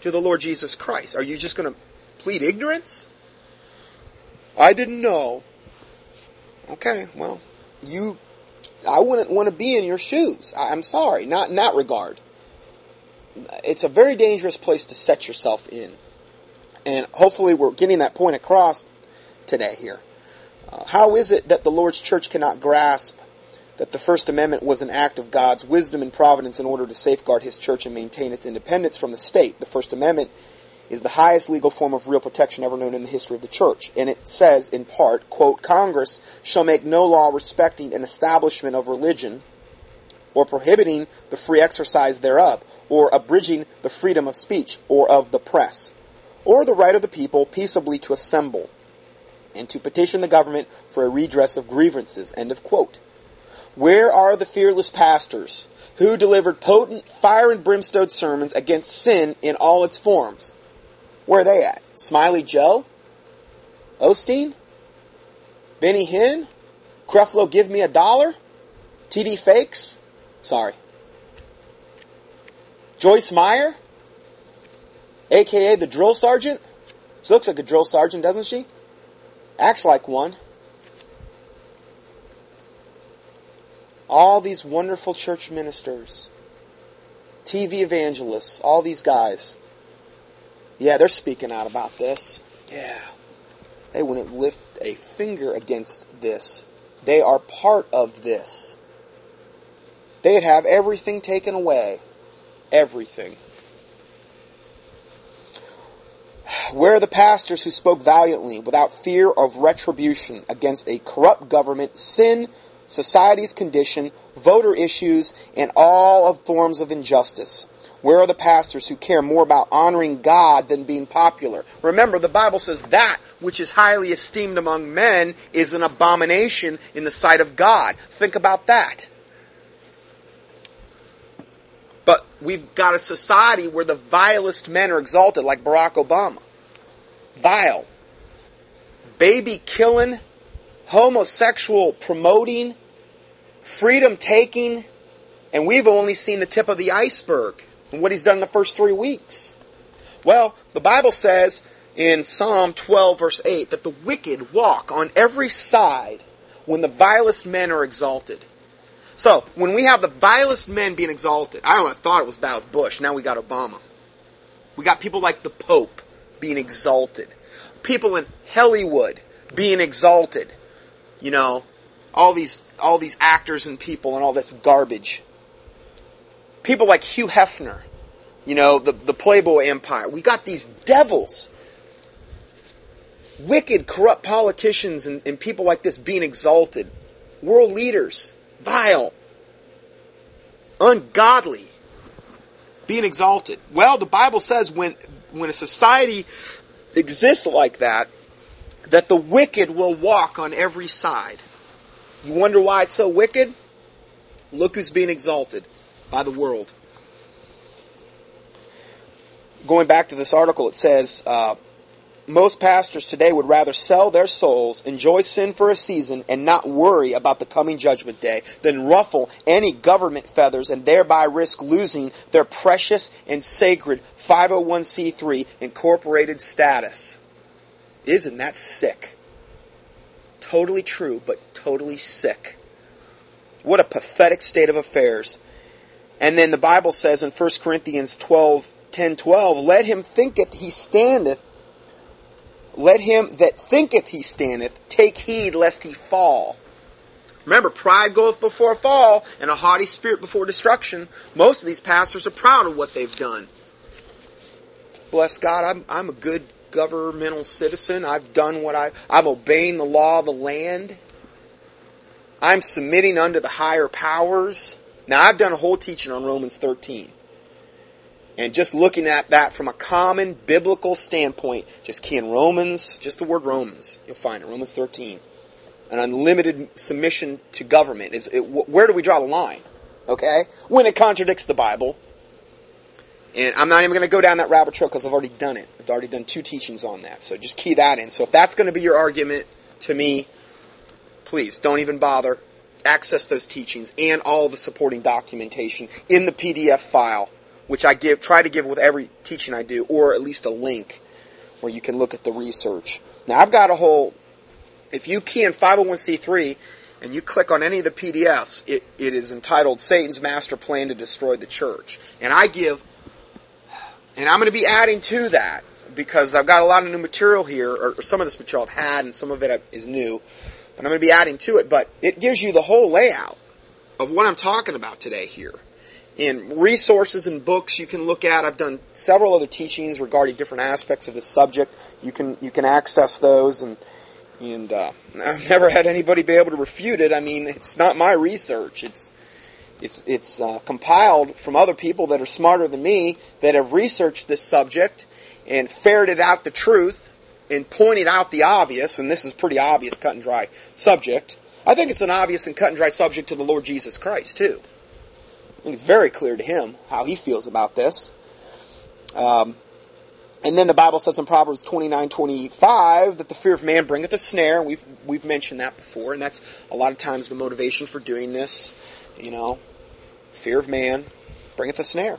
to the Lord Jesus Christ? Are you just going to plead ignorance? I didn't know. Okay, well, you I wouldn't want to be in your shoes. I'm sorry, not in that regard. It's a very dangerous place to set yourself in. And hopefully we're getting that point across today here. Uh, how is it that the Lord's church cannot grasp that the First Amendment was an act of God's wisdom and providence in order to safeguard His church and maintain its independence from the state? The First Amendment is the highest legal form of real protection ever known in the history of the church. And it says, in part, quote, Congress shall make no law respecting an establishment of religion or prohibiting the free exercise thereof, or abridging the freedom of speech or of the press, or the right of the people peaceably to assemble and to petition the government for a redress of grievances. End of quote. Where are the fearless pastors who delivered potent fire and brimstone sermons against sin in all its forms? Where are they at? Smiley Joe? Osteen? Benny Hinn? Creflo Give Me a Dollar? TD Fakes? Sorry. Joyce Meyer? AKA the drill sergeant? She looks like a drill sergeant, doesn't she? Acts like one. All these wonderful church ministers, TV evangelists, all these guys. Yeah, they're speaking out about this. Yeah. They wouldn't lift a finger against this. They are part of this. They'd have everything taken away. Everything. Where are the pastors who spoke valiantly without fear of retribution against a corrupt government, sin, society's condition, voter issues, and all of forms of injustice? Where are the pastors who care more about honoring God than being popular? Remember, the Bible says that which is highly esteemed among men is an abomination in the sight of God. Think about that. But we've got a society where the vilest men are exalted, like Barack Obama. Vile. Baby killing, homosexual promoting, freedom taking, and we've only seen the tip of the iceberg and what he's done in the first three weeks. Well, the Bible says in Psalm 12 verse 8 that the wicked walk on every side when the vilest men are exalted. So, when we have the vilest men being exalted, I thought it was about Bush, now we got Obama. We got people like the Pope being exalted. People in Hollywood being exalted. You know, all these all these actors and people and all this garbage. People like Hugh Hefner, you know, the, the Playboy Empire. We got these devils. Wicked, corrupt politicians and, and people like this being exalted. World leaders, vile, ungodly, being exalted. Well, the Bible says when when a society exists like that, that the wicked will walk on every side. You wonder why it's so wicked? Look who's being exalted by the world. Going back to this article, it says uh, most pastors today would rather sell their souls, enjoy sin for a season, and not worry about the coming judgment day than ruffle any government feathers and thereby risk losing their precious and sacred 501c3 incorporated status. Isn't that sick? Totally true, but totally sick. What a pathetic state of affairs. And then the Bible says in 1 Corinthians 12, 10, 12, let him thinketh he standeth, let him that thinketh he standeth take heed lest he fall. Remember, pride goeth before a fall, and a haughty spirit before destruction. Most of these pastors are proud of what they've done. Bless God, I'm, I'm a good governmental citizen. I've done what I, I'm obeying the law of the land. I'm submitting unto the higher powers. Now, I've done a whole teaching on Romans 13. And just looking at that from a common biblical standpoint, just key in Romans, just the word Romans, you'll find it, Romans 13. An unlimited submission to government. Is it, Where do we draw the line? Okay? When it contradicts the Bible. And I'm not even going to go down that rabbit trail because I've already done it. I've already done two teachings on that. So just key that in. So if that's going to be your argument to me, please don't even bother. Access those teachings and all the supporting documentation in the PDF file, which I give, try to give with every teaching I do, or at least a link where you can look at the research. Now I've got a whole, if you key in 501c3 and you click on any of the PDFs, it, it is entitled Satan's Master Plan to Destroy the Church. And I give, and I'm going to be adding to that because I've got a lot of new material here, or, or some of this material I've had and some of it is new but I'm going to be adding to it. But it gives you the whole layout of what I'm talking about today here. In resources and books you can look at. I've done several other teachings regarding different aspects of this subject. You can you can access those and and uh, I've never had anybody be able to refute it. I mean, it's not my research. It's it's it's uh, compiled from other people that are smarter than me that have researched this subject and ferreted out the truth and pointing out the obvious, and this is pretty obvious, cut and dry subject. I think it's an obvious and cut and dry subject to the Lord Jesus Christ, too. I think it's very clear to him how he feels about this. Um, and then the Bible says in Proverbs 29, 25 that the fear of man bringeth a snare. We've, we've mentioned that before, and that's a lot of times the motivation for doing this. You know, fear of man bringeth a snare.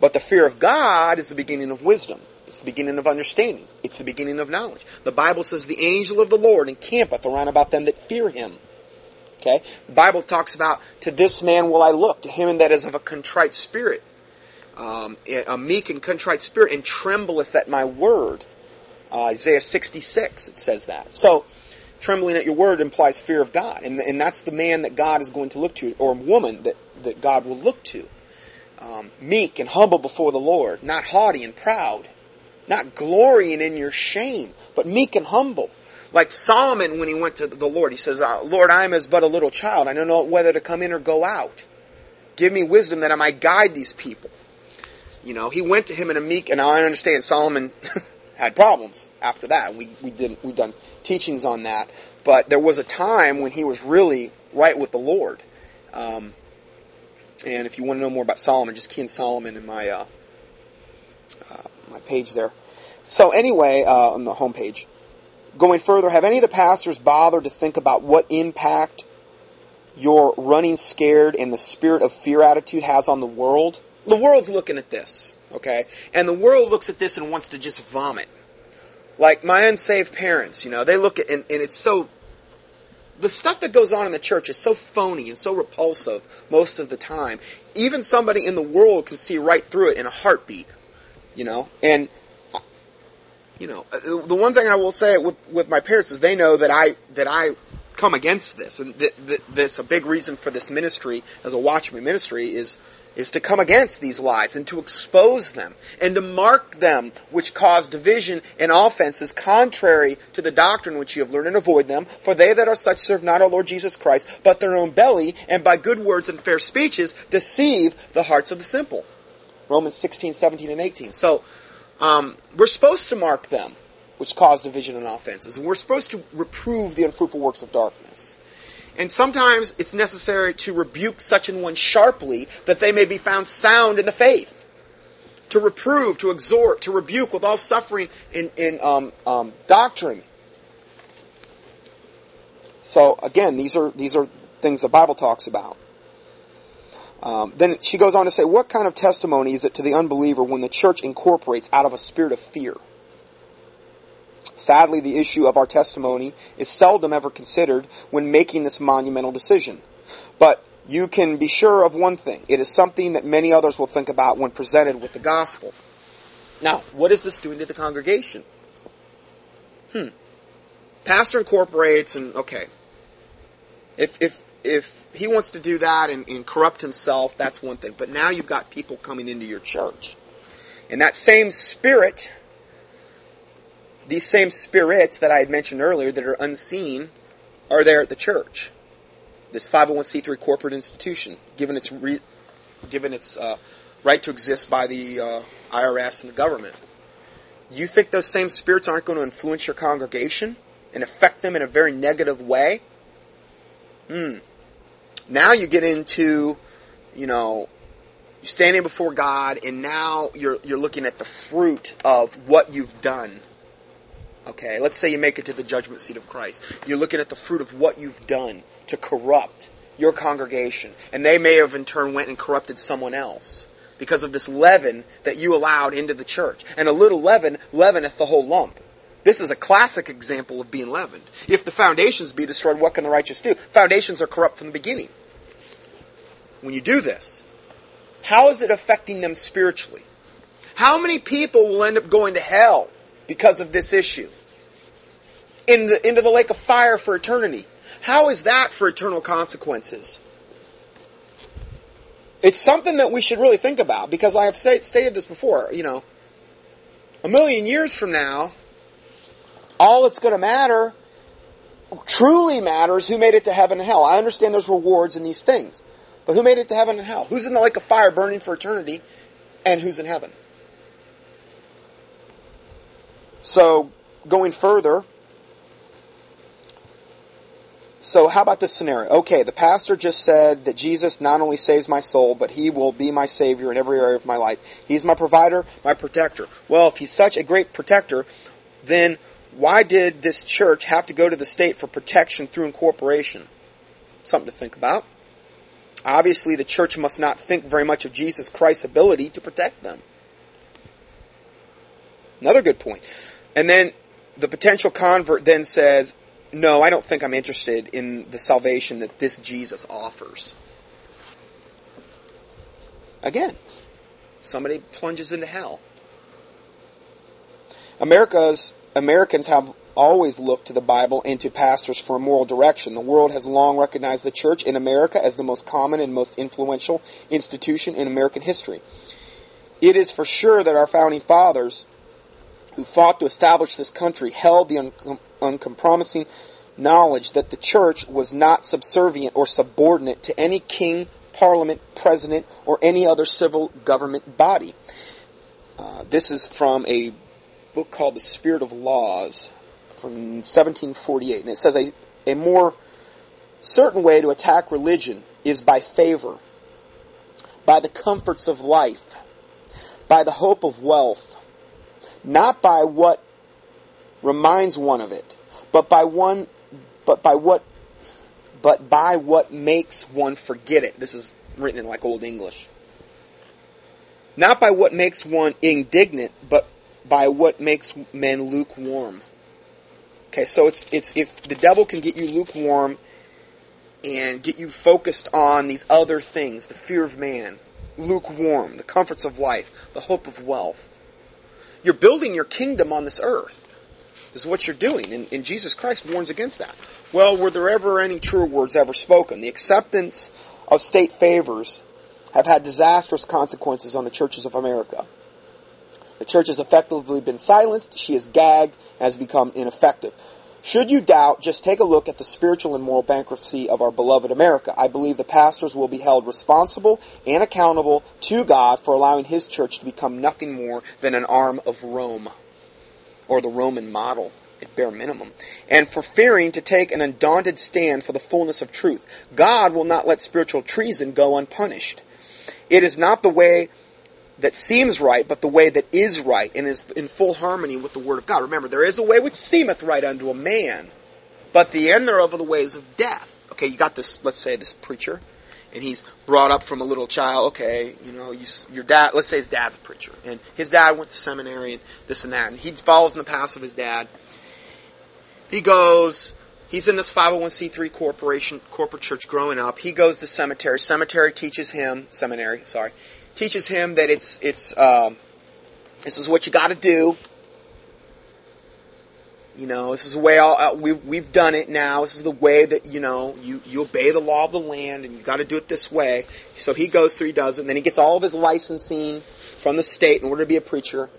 But the fear of God is the beginning of wisdom. It's the beginning of understanding. It's the beginning of knowledge. The Bible says the angel of the Lord encampeth around about them that fear him. Okay? The Bible talks about, to this man will I look, to him that is of a contrite spirit. Um, a meek and contrite spirit, and trembleth at my word. Uh, Isaiah 66, it says that. So, trembling at your word implies fear of God. And, and that's the man that God is going to look to, or woman that, that God will look to. Um, meek and humble before the Lord, not haughty and proud not glorying in your shame, but meek and humble. Like Solomon when he went to the Lord, he says, uh, Lord, I am as but a little child. I don't know whether to come in or go out. Give me wisdom that I might guide these people. You know, he went to him in a meek, and I understand Solomon <laughs> had problems after that. We, we did, we've done teachings on that. But there was a time when he was really right with the Lord. Um, and if you want to know more about Solomon, just key in Solomon in my, uh, uh, my page there. So anyway, uh, on the homepage, going further, have any of the pastors bothered to think about what impact your running scared and the spirit of fear attitude has on the world? The world's looking at this, okay? And the world looks at this and wants to just vomit. Like my unsaved parents, you know, they look at, and, and it's so the stuff that goes on in the church is so phony and so repulsive most of the time. Even somebody in the world can see right through it in a heartbeat, you know. And you know, uh, the one thing I will say with with my parents is they know that I that I come against this, and th- th- this a big reason for this ministry as a Watchman ministry is is to come against these lies and to expose them and to mark them which cause division and offenses contrary to the doctrine which you have learned and avoid them. For they that are such serve not our Lord Jesus Christ, but their own belly, and by good words and fair speeches deceive the hearts of the simple. Romans 16, 17, and 18. So, um, we're supposed to mark them which cause division and offenses, and we're supposed to reprove the unfruitful works of darkness. And sometimes it's necessary to rebuke such an one sharply that they may be found sound in the faith. To reprove, to exhort, to rebuke with all suffering in, in um, um, doctrine. So again, these are these are things the Bible talks about. Um, then she goes on to say, what kind of testimony is it to the unbeliever when the church incorporates out of a spirit of fear? Sadly, the issue of our testimony is seldom ever considered when making this monumental decision. But you can be sure of one thing. It is something that many others will think about when presented with the gospel. Now, what is this doing to the congregation? Hmm. Pastor incorporates and, okay. If, if, if he wants to do that and, and corrupt himself, that's one thing. But now you've got people coming into your church. And that same spirit these same spirits that I had mentioned earlier that are unseen are there at the church. This 501c3 corporate institution, given its re, given its uh, right to exist by the uh, IRS and the government. You think those same spirits aren't going to influence your congregation and affect them in a very negative way? Hmm. Now you get into, you know, standing before God, and now you're you're looking at the fruit of what you've done Okay, let's say you make it to the judgment seat of Christ. You're looking at the fruit of what you've done to corrupt your congregation. And they may have in turn went and corrupted someone else because of this leaven that you allowed into the church. And a little leaven leaveneth the whole lump. This is a classic example of being leavened. If the foundations be destroyed, what can the righteous do? Foundations are corrupt from the beginning. When you do this, how is it affecting them spiritually? How many people will end up going to hell because of this issue? in the, into the lake of fire for eternity. How is that for eternal consequences? It's something that we should really think about because I have say, stated this before. You know, a million years from now, all that's going to matter, truly matters, who made it to heaven and hell. I understand there's rewards in these things, but who made it to heaven and hell? Who's in the lake of fire burning for eternity, and who's in heaven? So, going further, so how about this scenario? Okay, the pastor just said that Jesus not only saves my soul, but he will be my savior in every area of my life. He's my provider, my protector. Well, if he's such a great protector, then why did this church have to go to the state for protection through incorporation? Something to think about. Obviously, the church must not think very much of Jesus Christ's ability to protect them. Another good point. And then the potential convert then says, no, I don't think I'm interested in the salvation that this Jesus offers. Again, somebody plunges into hell. America's Americans have always looked to the Bible and to pastors for moral direction. The world has long recognized the church in America as the most common and most influential institution in American history. It is for sure that our founding fathers who fought to establish this country held the uncom- uncompromising knowledge that the church was not subservient or subordinate to any king, parliament, president, or any other civil government body. Uh, this is from a book called The Spirit of Laws from 1748. And it says a, a more certain way to attack religion is by favor, by the comforts of life, by the hope of wealth, not by what reminds one of it, but by one, but by what, but by what makes one forget it. This is written in like old English. Not by what makes one indignant, but by what makes men lukewarm. Okay, so it's it's if the devil can get you lukewarm and get you focused on these other things the fear of man, lukewarm, the comforts of life, the hope of wealth. You're building your kingdom on this earth is what you're doing. And, and, Jesus Christ warns against that. Well, were there ever any true words ever spoken? The acceptance of state favors have had disastrous consequences on the churches of America. The church has effectively been silenced. She is gagged, has become ineffective. Should you doubt, just take a look at the spiritual and moral bankruptcy of our beloved America. I believe the pastors will be held responsible and accountable to God for allowing His church to become nothing more than an arm of Rome, or the Roman model at bare minimum, and for fearing to take an undaunted stand for the fullness of truth. God will not let spiritual treason go unpunished. It is not the way that seems right, but the way that is right and is in full harmony with the Word of God. Remember, there is a way which seemeth right unto a man, but the end thereof are the ways of death. Okay, you got this, let's say this preacher, and he's brought up from a little child, okay, you know, you, your dad, let's say his dad's a preacher, and his dad went to seminary and this and that, and he follows in the path of his dad. He goes, he's in this 501c3 corporation, corporate church growing up. He goes to cemetery. Cemetery teaches him, seminary, sorry, teaches him that it's it's um, this is what you got to do. You know, this is the way all, uh, we've we've done it now. This is the way that you know you you obey the law of the land, and you got to do it this way. So he goes through, he does it, and then he gets all of his licensing from the state in order to be a preacher.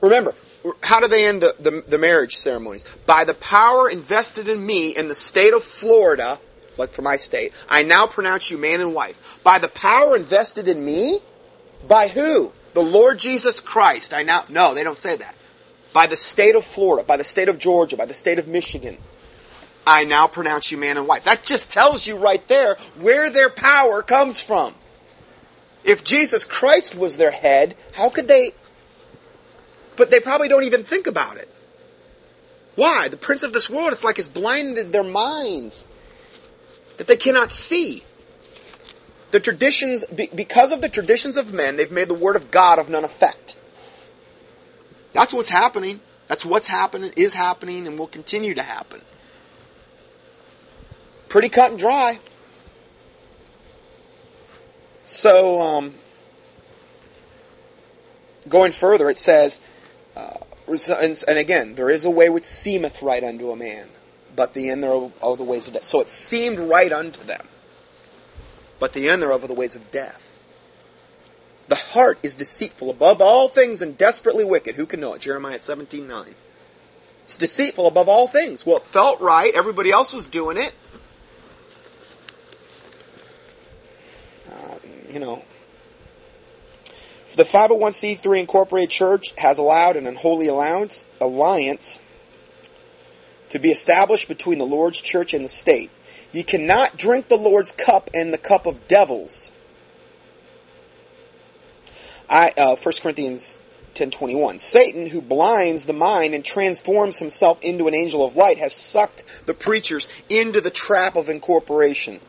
Remember, how do they end the, the, the marriage ceremonies? By the power invested in me in the state of Florida, like for my state, I now pronounce you man and wife. By the power invested in me, by who? The Lord Jesus Christ. I now, no, they don't say that. By the state of Florida, by the state of Georgia, by the state of Michigan. I now pronounce you man and wife. That just tells you right there where their power comes from. If Jesus Christ was their head, how could they? But they probably don't even think about it. Why? The prince of this world, it's like it's blinded their minds that they cannot see. The traditions, because of the traditions of men, they've made the word of God of none effect. That's what's happening. That's what's happening, is happening, and will continue to happen. Pretty cut and dry. So, um, going further, it says, and, again, there is a way which seemeth right unto a man, but the end thereof are the ways of death. So it seemed right unto them but the end thereof are the ways of death. The heart is deceitful above all things and desperately wicked. Who can know it? Jeremiah 17 9. It's deceitful above all things. Well, it felt right. Everybody else was doing it. Uh, you know, the 501c3 Incorporated Church has allowed an unholy alliance, alliance to be established between the Lord's church and the state. Ye cannot drink the Lord's cup and the cup of devils. I, uh, 1 Corinthians 10:21. Satan, who blinds the mind and transforms himself into an angel of light, has sucked the preachers into the trap of incorporation.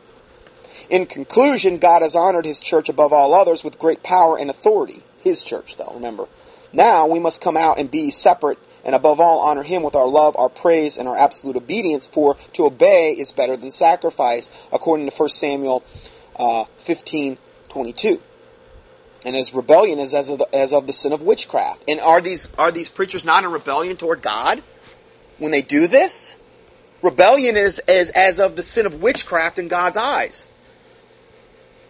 In conclusion, God has honored his church above all others with great power and authority. His church, though, remember. Now we must come out and be separate and above all honor him with our love, our praise, and our absolute obedience, for to obey is better than sacrifice, according to 1 Samuel uh, 15, 22. And as rebellion is as of, the, as of the sin of witchcraft. And are these, are these preachers not in rebellion toward God when they do this? Rebellion is, is as of the sin of witchcraft in God's eyes.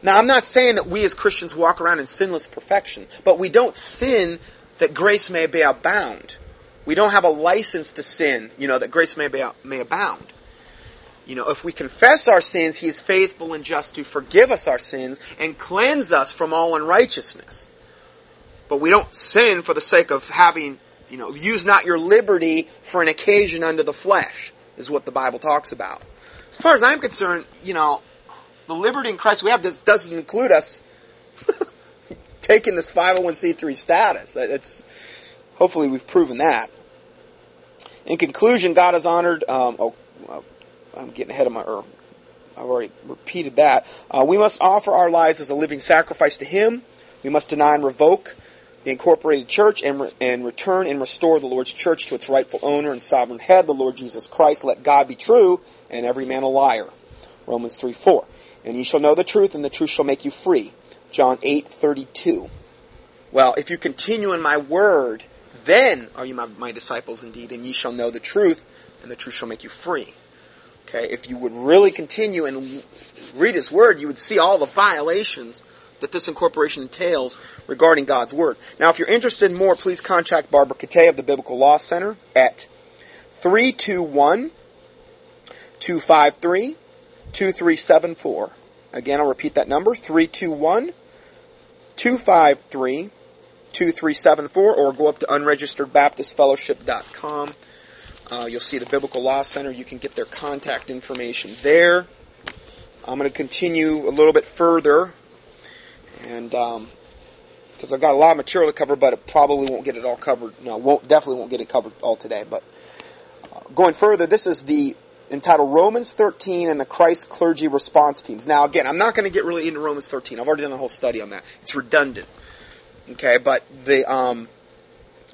Now, I'm not saying that we as Christians walk around in sinless perfection, but we don't sin that grace may be abound. We don't have a license to sin, you know, that grace may, be, may abound. You know, if we confess our sins, He is faithful and just to forgive us our sins and cleanse us from all unrighteousness. But we don't sin for the sake of having, you know, use not your liberty for an occasion unto the flesh, is what the Bible talks about. As far as I'm concerned, you know, the liberty in Christ we have does, doesn't include us <laughs> taking this 501c3 status. It's, Hopefully, we've proven that. In conclusion, God has honored. Um, oh, I'm getting ahead of my. Or I've already repeated that. Uh, we must offer our lives as a living sacrifice to Him. We must deny and revoke the incorporated church and, re- and return and restore the Lord's church to its rightful owner and sovereign head, the Lord Jesus Christ. Let God be true and every man a liar. Romans 3 4. And ye shall know the truth, and the truth shall make you free. John eight thirty two. Well, if you continue in my word, then are you my, my disciples indeed, and ye shall know the truth, and the truth shall make you free. Okay, if you would really continue and read his word, you would see all the violations that this incorporation entails regarding God's word. Now, if you're interested in more, please contact Barbara Ketay of the Biblical Law Center at 321 253 2374. Again, I'll repeat that number 321 253 2374 or go up to unregisteredbaptistfellowship.com. Uh, you'll see the Biblical Law Center. You can get their contact information there. I'm going to continue a little bit further, and because um, I've got a lot of material to cover, but it probably won't get it all covered. No, won't definitely won't get it covered all today. But uh, going further, this is the entitled Romans 13 and the Christ clergy response teams. Now, again, I'm not going to get really into Romans 13. I've already done a whole study on that. It's redundant. Okay, but the um,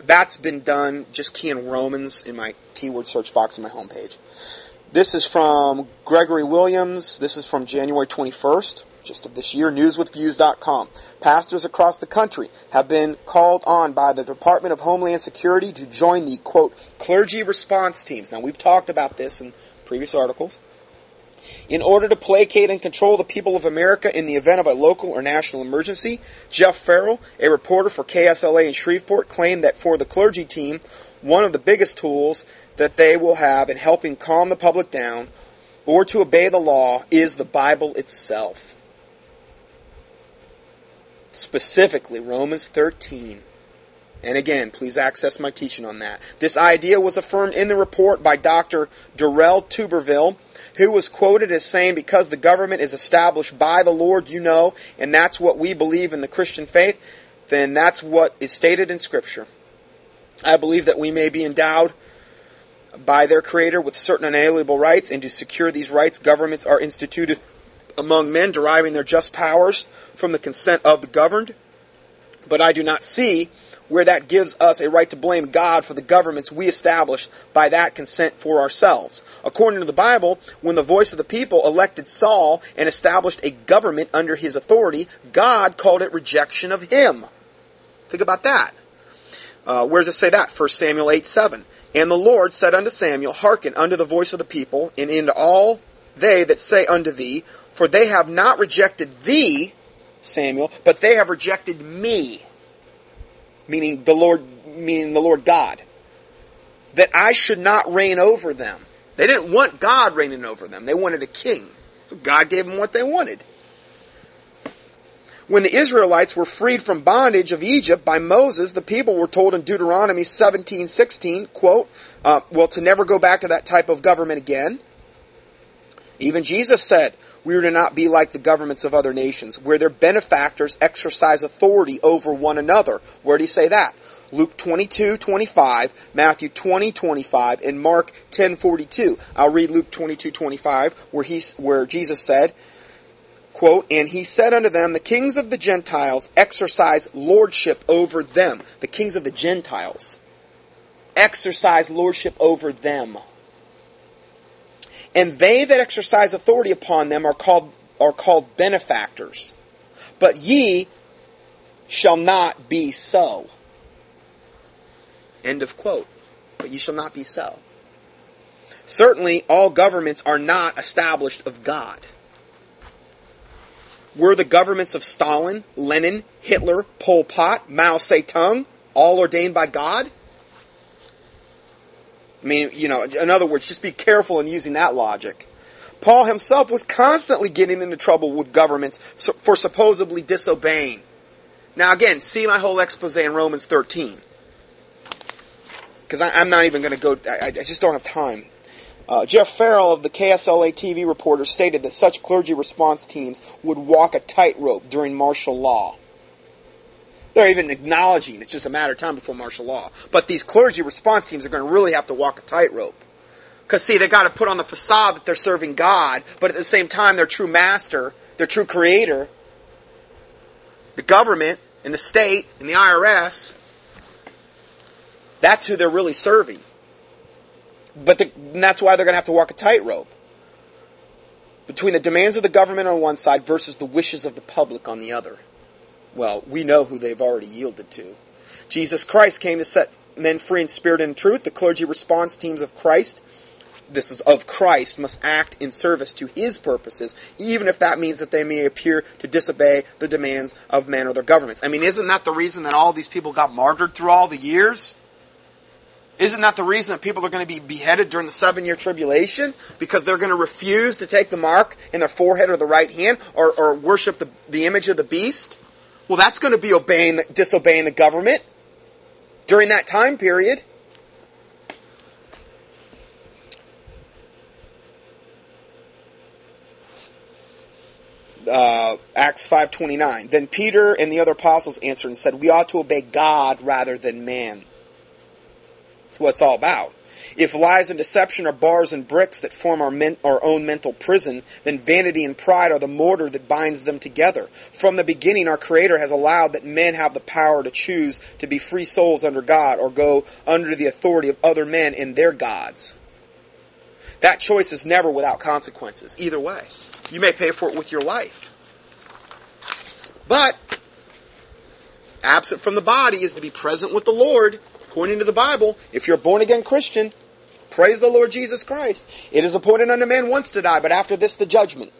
that's been done. Just key in Romans in my keyword search box on my homepage. This is from Gregory Williams. This is from January 21st, just of this year, newswithviews.com. Pastors across the country have been called on by the Department of Homeland Security to join the, quote, clergy response teams. Now, we've talked about this in previous articles. In order to placate and control the people of America in the event of a local or national emergency, Jeff Farrell, a reporter for KSLA in Shreveport, claimed that for the clergy team, one of the biggest tools that they will have in helping calm the public down or to obey the law is the Bible itself. Specifically, Romans 13. And again, please access my teaching on that. This idea was affirmed in the report by Dr. Darrell Tuberville, who was quoted as saying, Because the government is established by the Lord, you know, and that's what we believe in the Christian faith, then that's what is stated in Scripture. I believe that we may be endowed by their Creator with certain unalienable rights, and to secure these rights, governments are instituted among men, deriving their just powers from the consent of the governed. But I do not see where that gives us a right to blame God for the governments we establish by that consent for ourselves. According to the Bible, when the voice of the people elected Saul and established a government under his authority, God called it rejection of him. Think about that. Uh, where does it say that? 1 Samuel 8 7. And the Lord said unto Samuel, Hearken unto the voice of the people, and into all they that say unto thee, For they have not rejected thee, Samuel, but they have rejected me meaning the Lord, meaning the Lord God, that I should not reign over them. They didn't want God reigning over them. They wanted a king. So God gave them what they wanted. When the Israelites were freed from bondage of Egypt by Moses, the people were told in Deuteronomy 17:16, quote, uh, well, to never go back to that type of government again. Even Jesus said, we are to not be like the governments of other nations, where their benefactors exercise authority over one another. Where did he say that? Luke 22, 25, Matthew 20, 25, and Mark 10, 42. I'll read Luke 22, 25, where, he, where Jesus said, quote, And he said unto them, The kings of the Gentiles exercise lordship over them. The kings of the Gentiles exercise lordship over them. And they that exercise authority upon them are called, are called benefactors. But ye shall not be so. End of quote. But ye shall not be so. Certainly, all governments are not established of God. Were the governments of Stalin, Lenin, Hitler, Pol Pot, Mao Zedong all ordained by God? I mean, you know, in other words, just be careful in using that logic. Paul himself was constantly getting into trouble with governments for supposedly disobeying. Now, again, see my whole expose in Romans 13. Because I'm not even going to go, I, I, just don't have time. Uh, Jeff Farrell of the KSLA TV reporter stated that such clergy response teams would walk a tightrope during martial law. They're even acknowledging it's just a matter of time before martial law. But these clergy response teams are going to really have to walk a tightrope. Because, see, they've got to put on the facade that they're serving God, but at the same time, their true master, their true creator, the government, and the state, and the IRS, that's who they're really serving. But the, that's why they're going to have to walk a tightrope. between the demands of the government on one side versus the wishes of the public on the other. Well, we know who they've already yielded to. Jesus Christ came to set men free in spirit and truth. The clergy response teams of Christ, this is of Christ, must act in service to his purposes, even if that means that they may appear to disobey the demands of men or their governments. I mean, isn't that the reason that all these people got martyred through all the years? Isn't that the reason that people are going to be beheaded during the seven year tribulation? Because they're going to refuse to take the mark in their forehead or the right hand or, or worship the, the image of the beast? Well, that's going to be obeying, disobeying the government during that time period. Uh, Acts 5:29. Then Peter and the other apostles answered and said, "We ought to obey God rather than man." That's what it's all about. If lies and deception are bars and bricks that form our, men, our own mental prison, then vanity and pride are the mortar that binds them together. From the beginning, our Creator has allowed that men have the power to choose to be free souls under God or go under the authority of other men and their gods. That choice is never without consequences, either way. You may pay for it with your life. But, absent from the body is to be present with the Lord according to the Bible, if you're a born again Christian, praise the Lord Jesus Christ. It is appointed unto man once to die, but after this the judgment.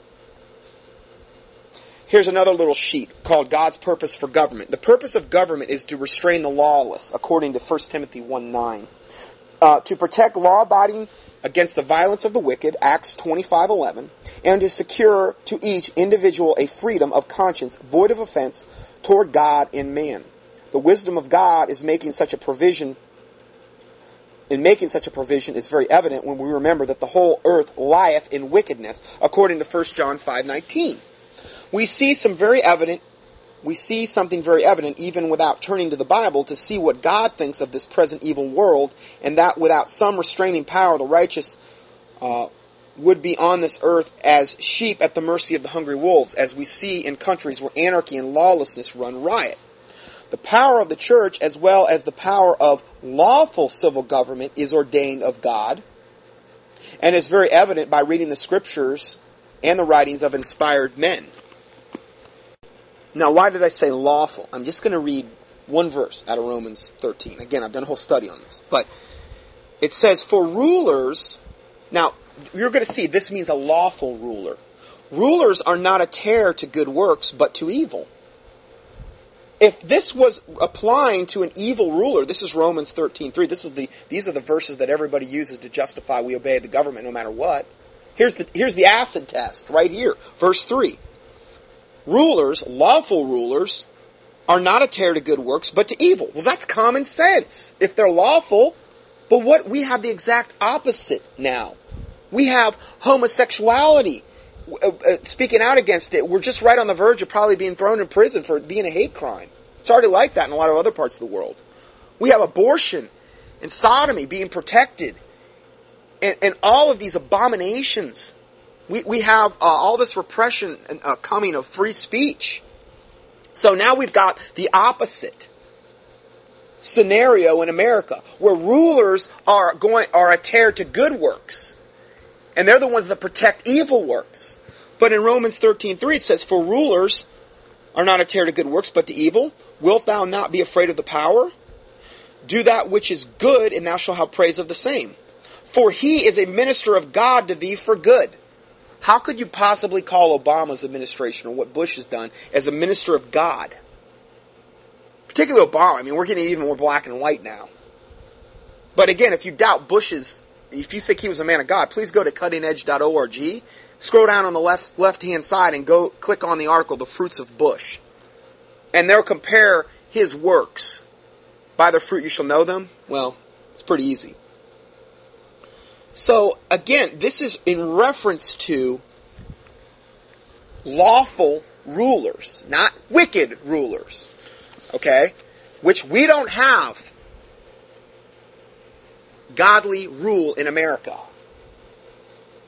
Here's another little sheet called God's purpose for government. The purpose of government is to restrain the lawless, according to 1 Timothy 1 9. Uh, to protect law abiding against the violence of the wicked, Acts 25:11, and to secure to each individual a freedom of conscience void of offense toward God and man. The wisdom of God is making such a provision in making such a provision is very evident when we remember that the whole earth lieth in wickedness, according to 1 John 5:19. We see some very evident we see something very evident even without turning to the Bible to see what God thinks of this present evil world, and that without some restraining power, the righteous uh, would be on this earth as sheep at the mercy of the hungry wolves, as we see in countries where anarchy and lawlessness run riot. The power of the church, as well as the power of lawful civil government, is ordained of God, and is very evident by reading the scriptures and the writings of inspired men. Now, why did I say lawful? I'm just going to read one verse out of Romans 13. Again, I've done a whole study on this. But it says, For rulers, now, you're going to see this means a lawful ruler. Rulers are not a terror to good works, but to evil if this was applying to an evil ruler, this is Romans 13:3. This is the these are the verses that everybody uses to justify we obey the government no matter what. Here's the here's the acid test right here. Verse 3. Rulers, lawful rulers, are not a terror to good works, but to evil. Well, that's common sense. If they're lawful, but what we have the exact opposite now. We have homosexuality speaking out against it, we're just right on the verge of probably being thrown in prison for being a hate crime. It's already like that in a lot of other parts of the world. We have abortion and sodomy being protected, and, and all of these abominations. We, we have uh, all this repression uh, coming of free speech. So now we've got the opposite scenario in America, where rulers are going are a terror to good works and they're the ones that protect evil works. But in Romans 13:3 it says, "For rulers are not a terror to good works, but to evil. Wilt thou not be afraid of the power? Do that which is good, and thou shalt have praise of the same. For he is a minister of God to thee for good." How could you possibly call Obama's administration or what Bush has done as a minister of God? Particularly Obama. I mean, we're getting even more black and white now. But again, if you doubt Bush's if you think he was a man of God, please go to cuttingedge.org, scroll down on the left left hand side and go click on the article, The Fruits of Bush. And they'll compare his works. By their fruit you shall know them. Well, it's pretty easy. So again, this is in reference to lawful rulers, not wicked rulers. Okay? Which we don't have godly rule in America.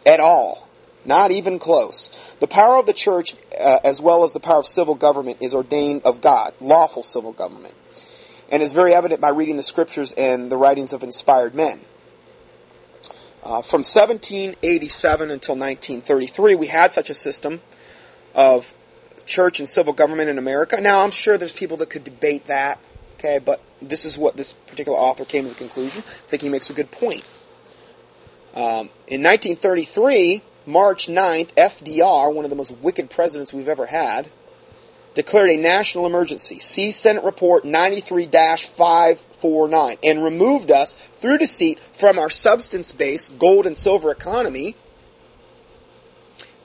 At all. Not even close. The power of the church, uh, as well as the power of civil government, is ordained of God, lawful civil government, and is very evident by reading the scriptures and the writings of inspired men. Uh, from 1787 until 1933, we had such a system of church and civil government in America. Now, I'm sure there's people that could debate that, okay, but this is what this particular author came to the conclusion. I think he makes a good point. Um, in 1933, March 9th, FDR, one of the most wicked presidents we've ever had, declared a national emergency. See Senate Report 93 549 and removed us through deceit from our substance based gold and silver economy,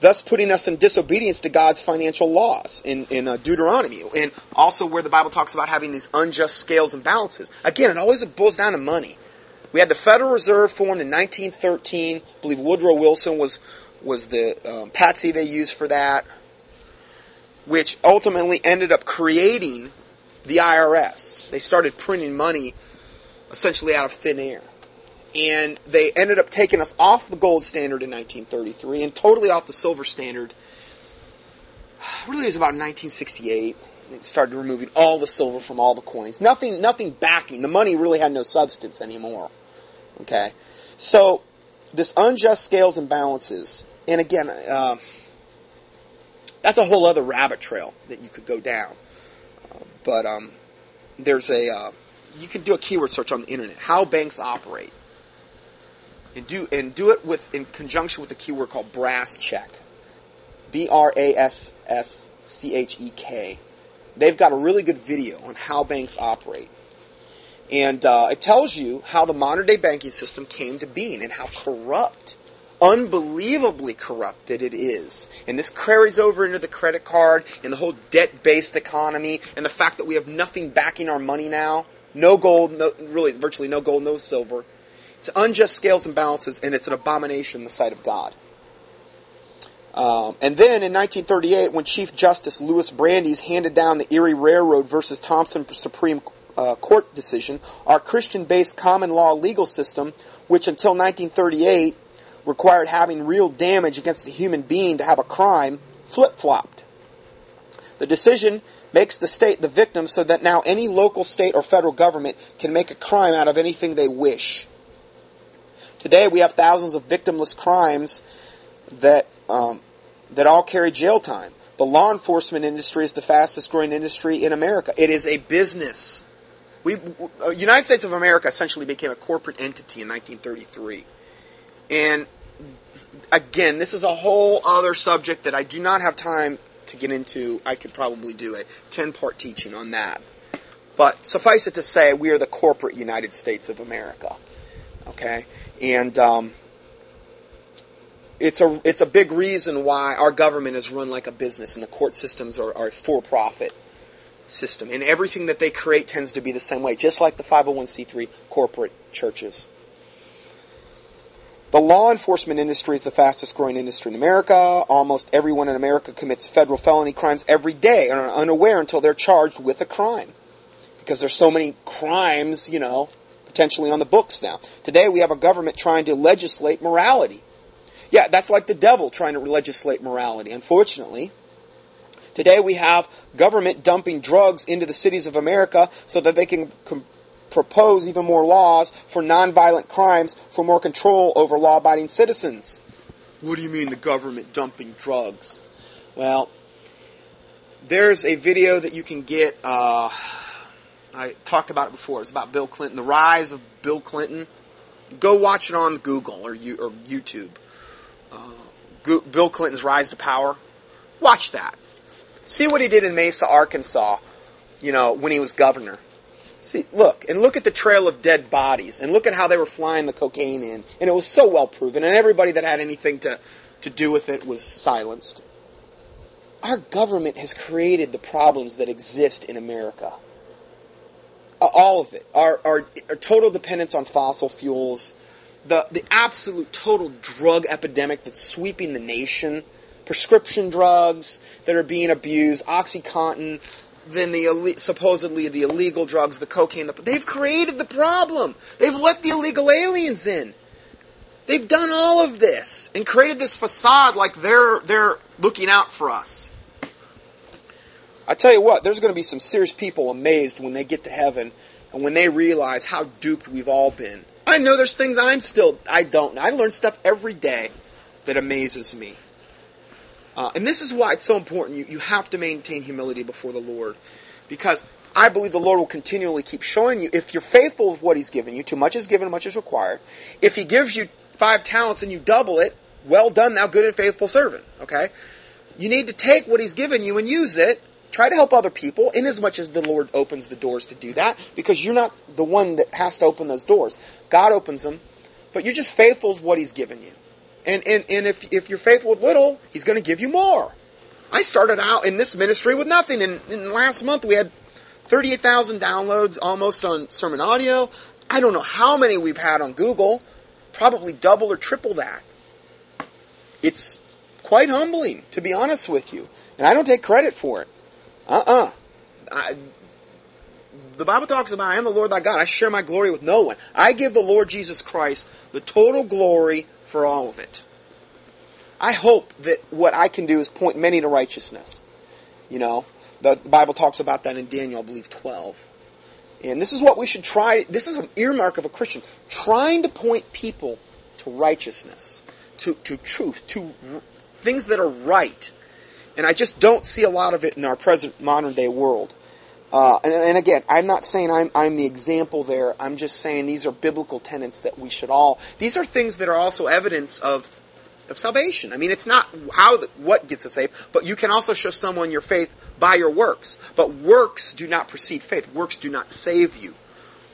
thus putting us in disobedience to God's financial laws in, in uh, Deuteronomy, and also where the Bible talks about having these unjust scales and balances. Again, it always boils down to money. We had the Federal Reserve formed in 1913. I believe Woodrow Wilson was was the um, patsy they used for that which ultimately ended up creating the IRS. They started printing money essentially out of thin air. And they ended up taking us off the gold standard in 1933 and totally off the silver standard. <sighs> Really, it was about 1968. They started removing all the silver from all the coins. Nothing, nothing backing. The money really had no substance anymore. Okay, so this unjust scales and balances, and again, uh, that's a whole other rabbit trail that you could go down. Uh, but um, there's a uh, you can do a keyword search on the internet. How banks operate, and do and do it with in conjunction with a keyword called brass check. B R A S S C H E K. They've got a really good video on how banks operate. And uh, it tells you how the modern day banking system came to being and how corrupt unbelievably corrupt that it is. And this carries over into the credit card and the whole debt based economy and the fact that we have nothing backing our money now. No gold, no, really, virtually no gold, no silver. It's unjust scales and balances, and it's an abomination in the sight of God. Um, and then in 1938, when Chief Justice Louis Brandeis handed down the Erie Railroad versus Thompson Supreme uh, Court decision, our Christian based common law legal system, which until 1938 required having real damage against a human being to have a crime flip flopped. The decision makes the state the victim so that now any local, state, or federal government can make a crime out of anything they wish. Today we have thousands of victimless crimes that, um, that all carry jail time. The law enforcement industry is the fastest growing industry in America. It is a business. We, uh, United States of America essentially became a corporate entity in 1933. And again, this is a whole other subject that I do not have time to get into. I could probably do a 10 part teaching on that. But suffice it to say, we are the corporate United States of America. Okay? And, um, it's a, it's a big reason why our government is run like a business and the court systems are, are for profit system. And everything that they create tends to be the same way, just like the 501c3 corporate churches. The law enforcement industry is the fastest growing industry in America. Almost everyone in America commits federal felony crimes every day and are unaware until they're charged with a crime. Because there's so many crimes, you know, potentially on the books now. Today we have a government trying to legislate morality. Yeah, that's like the devil trying to legislate morality, unfortunately. Today we have government dumping drugs into the cities of America so that they can com- propose even more laws for nonviolent crimes for more control over law abiding citizens. What do you mean the government dumping drugs? Well, there's a video that you can get. Uh, I talked about it before. It's about Bill Clinton, the rise of Bill Clinton. Go watch it on Google or, you, or YouTube. Uh, Bill Clinton's rise to power. Watch that. See what he did in Mena, Arkansas. You know when he was governor. See, look, and look at the trail of dead bodies, and look at how they were flying the cocaine in. And it was so well proven, and everybody that had anything to, to do with it was silenced. Our government has created the problems that exist in America. All of it. Our, our, our total dependence on fossil fuels, the, the absolute total drug epidemic that's sweeping the nation, prescription drugs that are being abused, Oxycontin, than the supposedly the illegal drugs, the cocaine. The, they've created the problem. They've let the illegal aliens in. They've done all of this and created this facade like they're they're looking out for us. I tell you what, there's going to be some serious people amazed when they get to heaven and when they realize how duped we've all been. I know there's things I'm still, I don't know. I learn stuff every day that amazes me. Uh, and this is why it's so important. You, you have to maintain humility before the Lord. Because I believe the Lord will continually keep showing you, if you're faithful with what He's given you, too much is given, much is required. If He gives you five talents and you double it, well done, thou good and faithful servant. Okay? You need to take what He's given you and use it. Try to help other people, in as much as the Lord opens the doors to do that, because you're not the one that has to open those doors. God opens them, but you're just faithful with what He's given you. And, and, and if, if you're faithful with little, He's going to give you more. I started out in this ministry with nothing, and, and last month we had 38,000 downloads almost on Sermon Audio. I don't know how many we've had on Google, probably double or triple that. It's quite humbling, to be honest with you. And I don't take credit for it. Uh uh the Bible talks about, I am the Lord thy God. I share my glory with no one. I give the Lord Jesus Christ the total glory for all of it. I hope that what I can do is point many to righteousness. You know, the Bible talks about that in Daniel, I believe, 12. And this is what we should try. This is an earmark of a Christian. Trying to point people to righteousness, to, to truth, to r- things that are right. And I just don't see a lot of it in our present modern day world. Uh, and, and, again, I'm not saying I'm, I'm the example there. I'm just saying these are biblical tenets that we should all. These are things that are also evidence of of salvation. I mean, it's not how the, what gets us saved, but you can also show someone your faith by your works. But works do not precede faith. Works do not save you.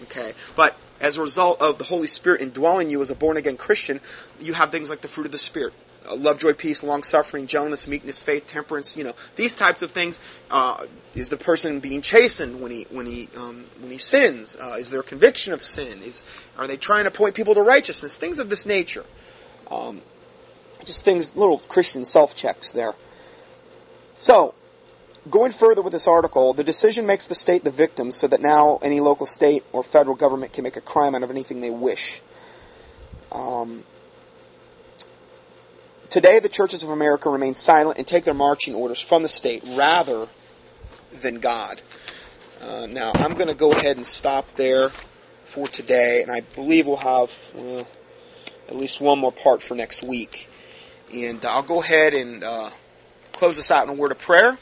Okay, but as a result of the Holy Spirit indwelling you as a born again Christian, you have things like the fruit of the Spirit love, joy, peace, long suffering, gentleness, meekness, faith, temperance. You know these types of things. Uh, is the person being chastened when he when he um, when he sins? Uh, is there conviction of sin? Is are they trying to point people to righteousness? Things of this nature. Um, just things, little Christian self checks there. So, going further with this article, the decision makes the state the victim so that now any local state or federal government can make a crime out of anything they wish. Um, Today, the churches of America remain silent and take their marching orders from the state rather than God. Uh, now, I'm going to go ahead and stop there for today, and I believe we'll have uh, at least one more part for next week. And I'll go ahead and uh, close this out in a word of prayer.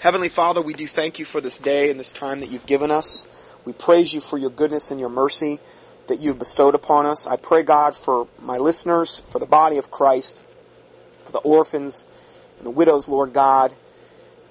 Heavenly Father, we do thank you for this day and this time that you've given us. We praise you for your goodness and your mercy that you've bestowed upon us. I pray, God, for my listeners, for the body of Christ, for the orphans and the widows, Lord God,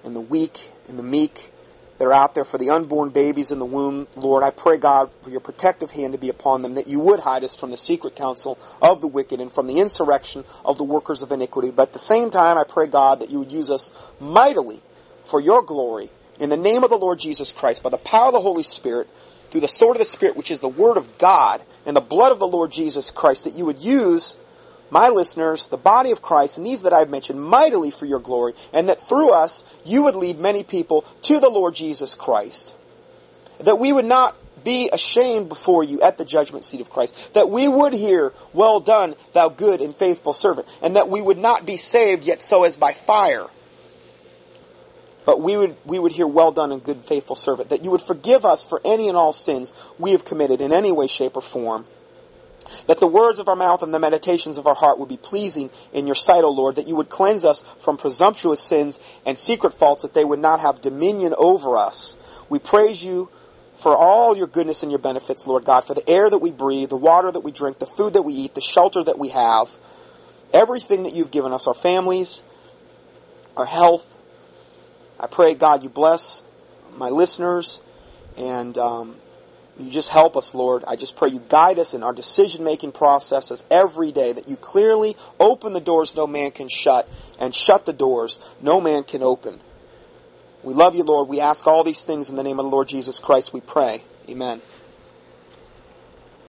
and the weak and the meek that are out there, for the unborn babies in the womb, Lord. I pray, God, for your protective hand to be upon them, that you would hide us from the secret counsel of the wicked and from the insurrection of the workers of iniquity. But at the same time, I pray, God, that you would use us mightily for your glory. In the name of the Lord Jesus Christ, by the power of the Holy Spirit, through the sword of the Spirit, which is the Word of God, and the blood of the Lord Jesus Christ, that you would use my listeners, the body of Christ, and these that I've mentioned mightily for your glory, and that through us you would lead many people to the Lord Jesus Christ. That we would not be ashamed before you at the judgment seat of Christ. That we would hear, Well done, thou good and faithful servant. And that we would not be saved yet so as by fire but we would, we would hear, well done and good faithful servant, that you would forgive us for any and all sins we have committed in any way, shape, or form. That the words of our mouth and the meditations of our heart would be pleasing in your sight, O Lord, that you would cleanse us from presumptuous sins and secret faults, that they would not have dominion over us. We praise you for all your goodness and your benefits, Lord God, for the air that we breathe, the water that we drink, the food that we eat, the shelter that we have, everything that you've given us, our families, our health, I pray, God, you bless my listeners and um, you just help us, Lord. I just pray you guide us in our decision making processes every day, that you clearly open the doors no man can shut and shut the doors no man can open. We love you, Lord. We ask all these things in the name of the Lord Jesus Christ, we pray. Amen.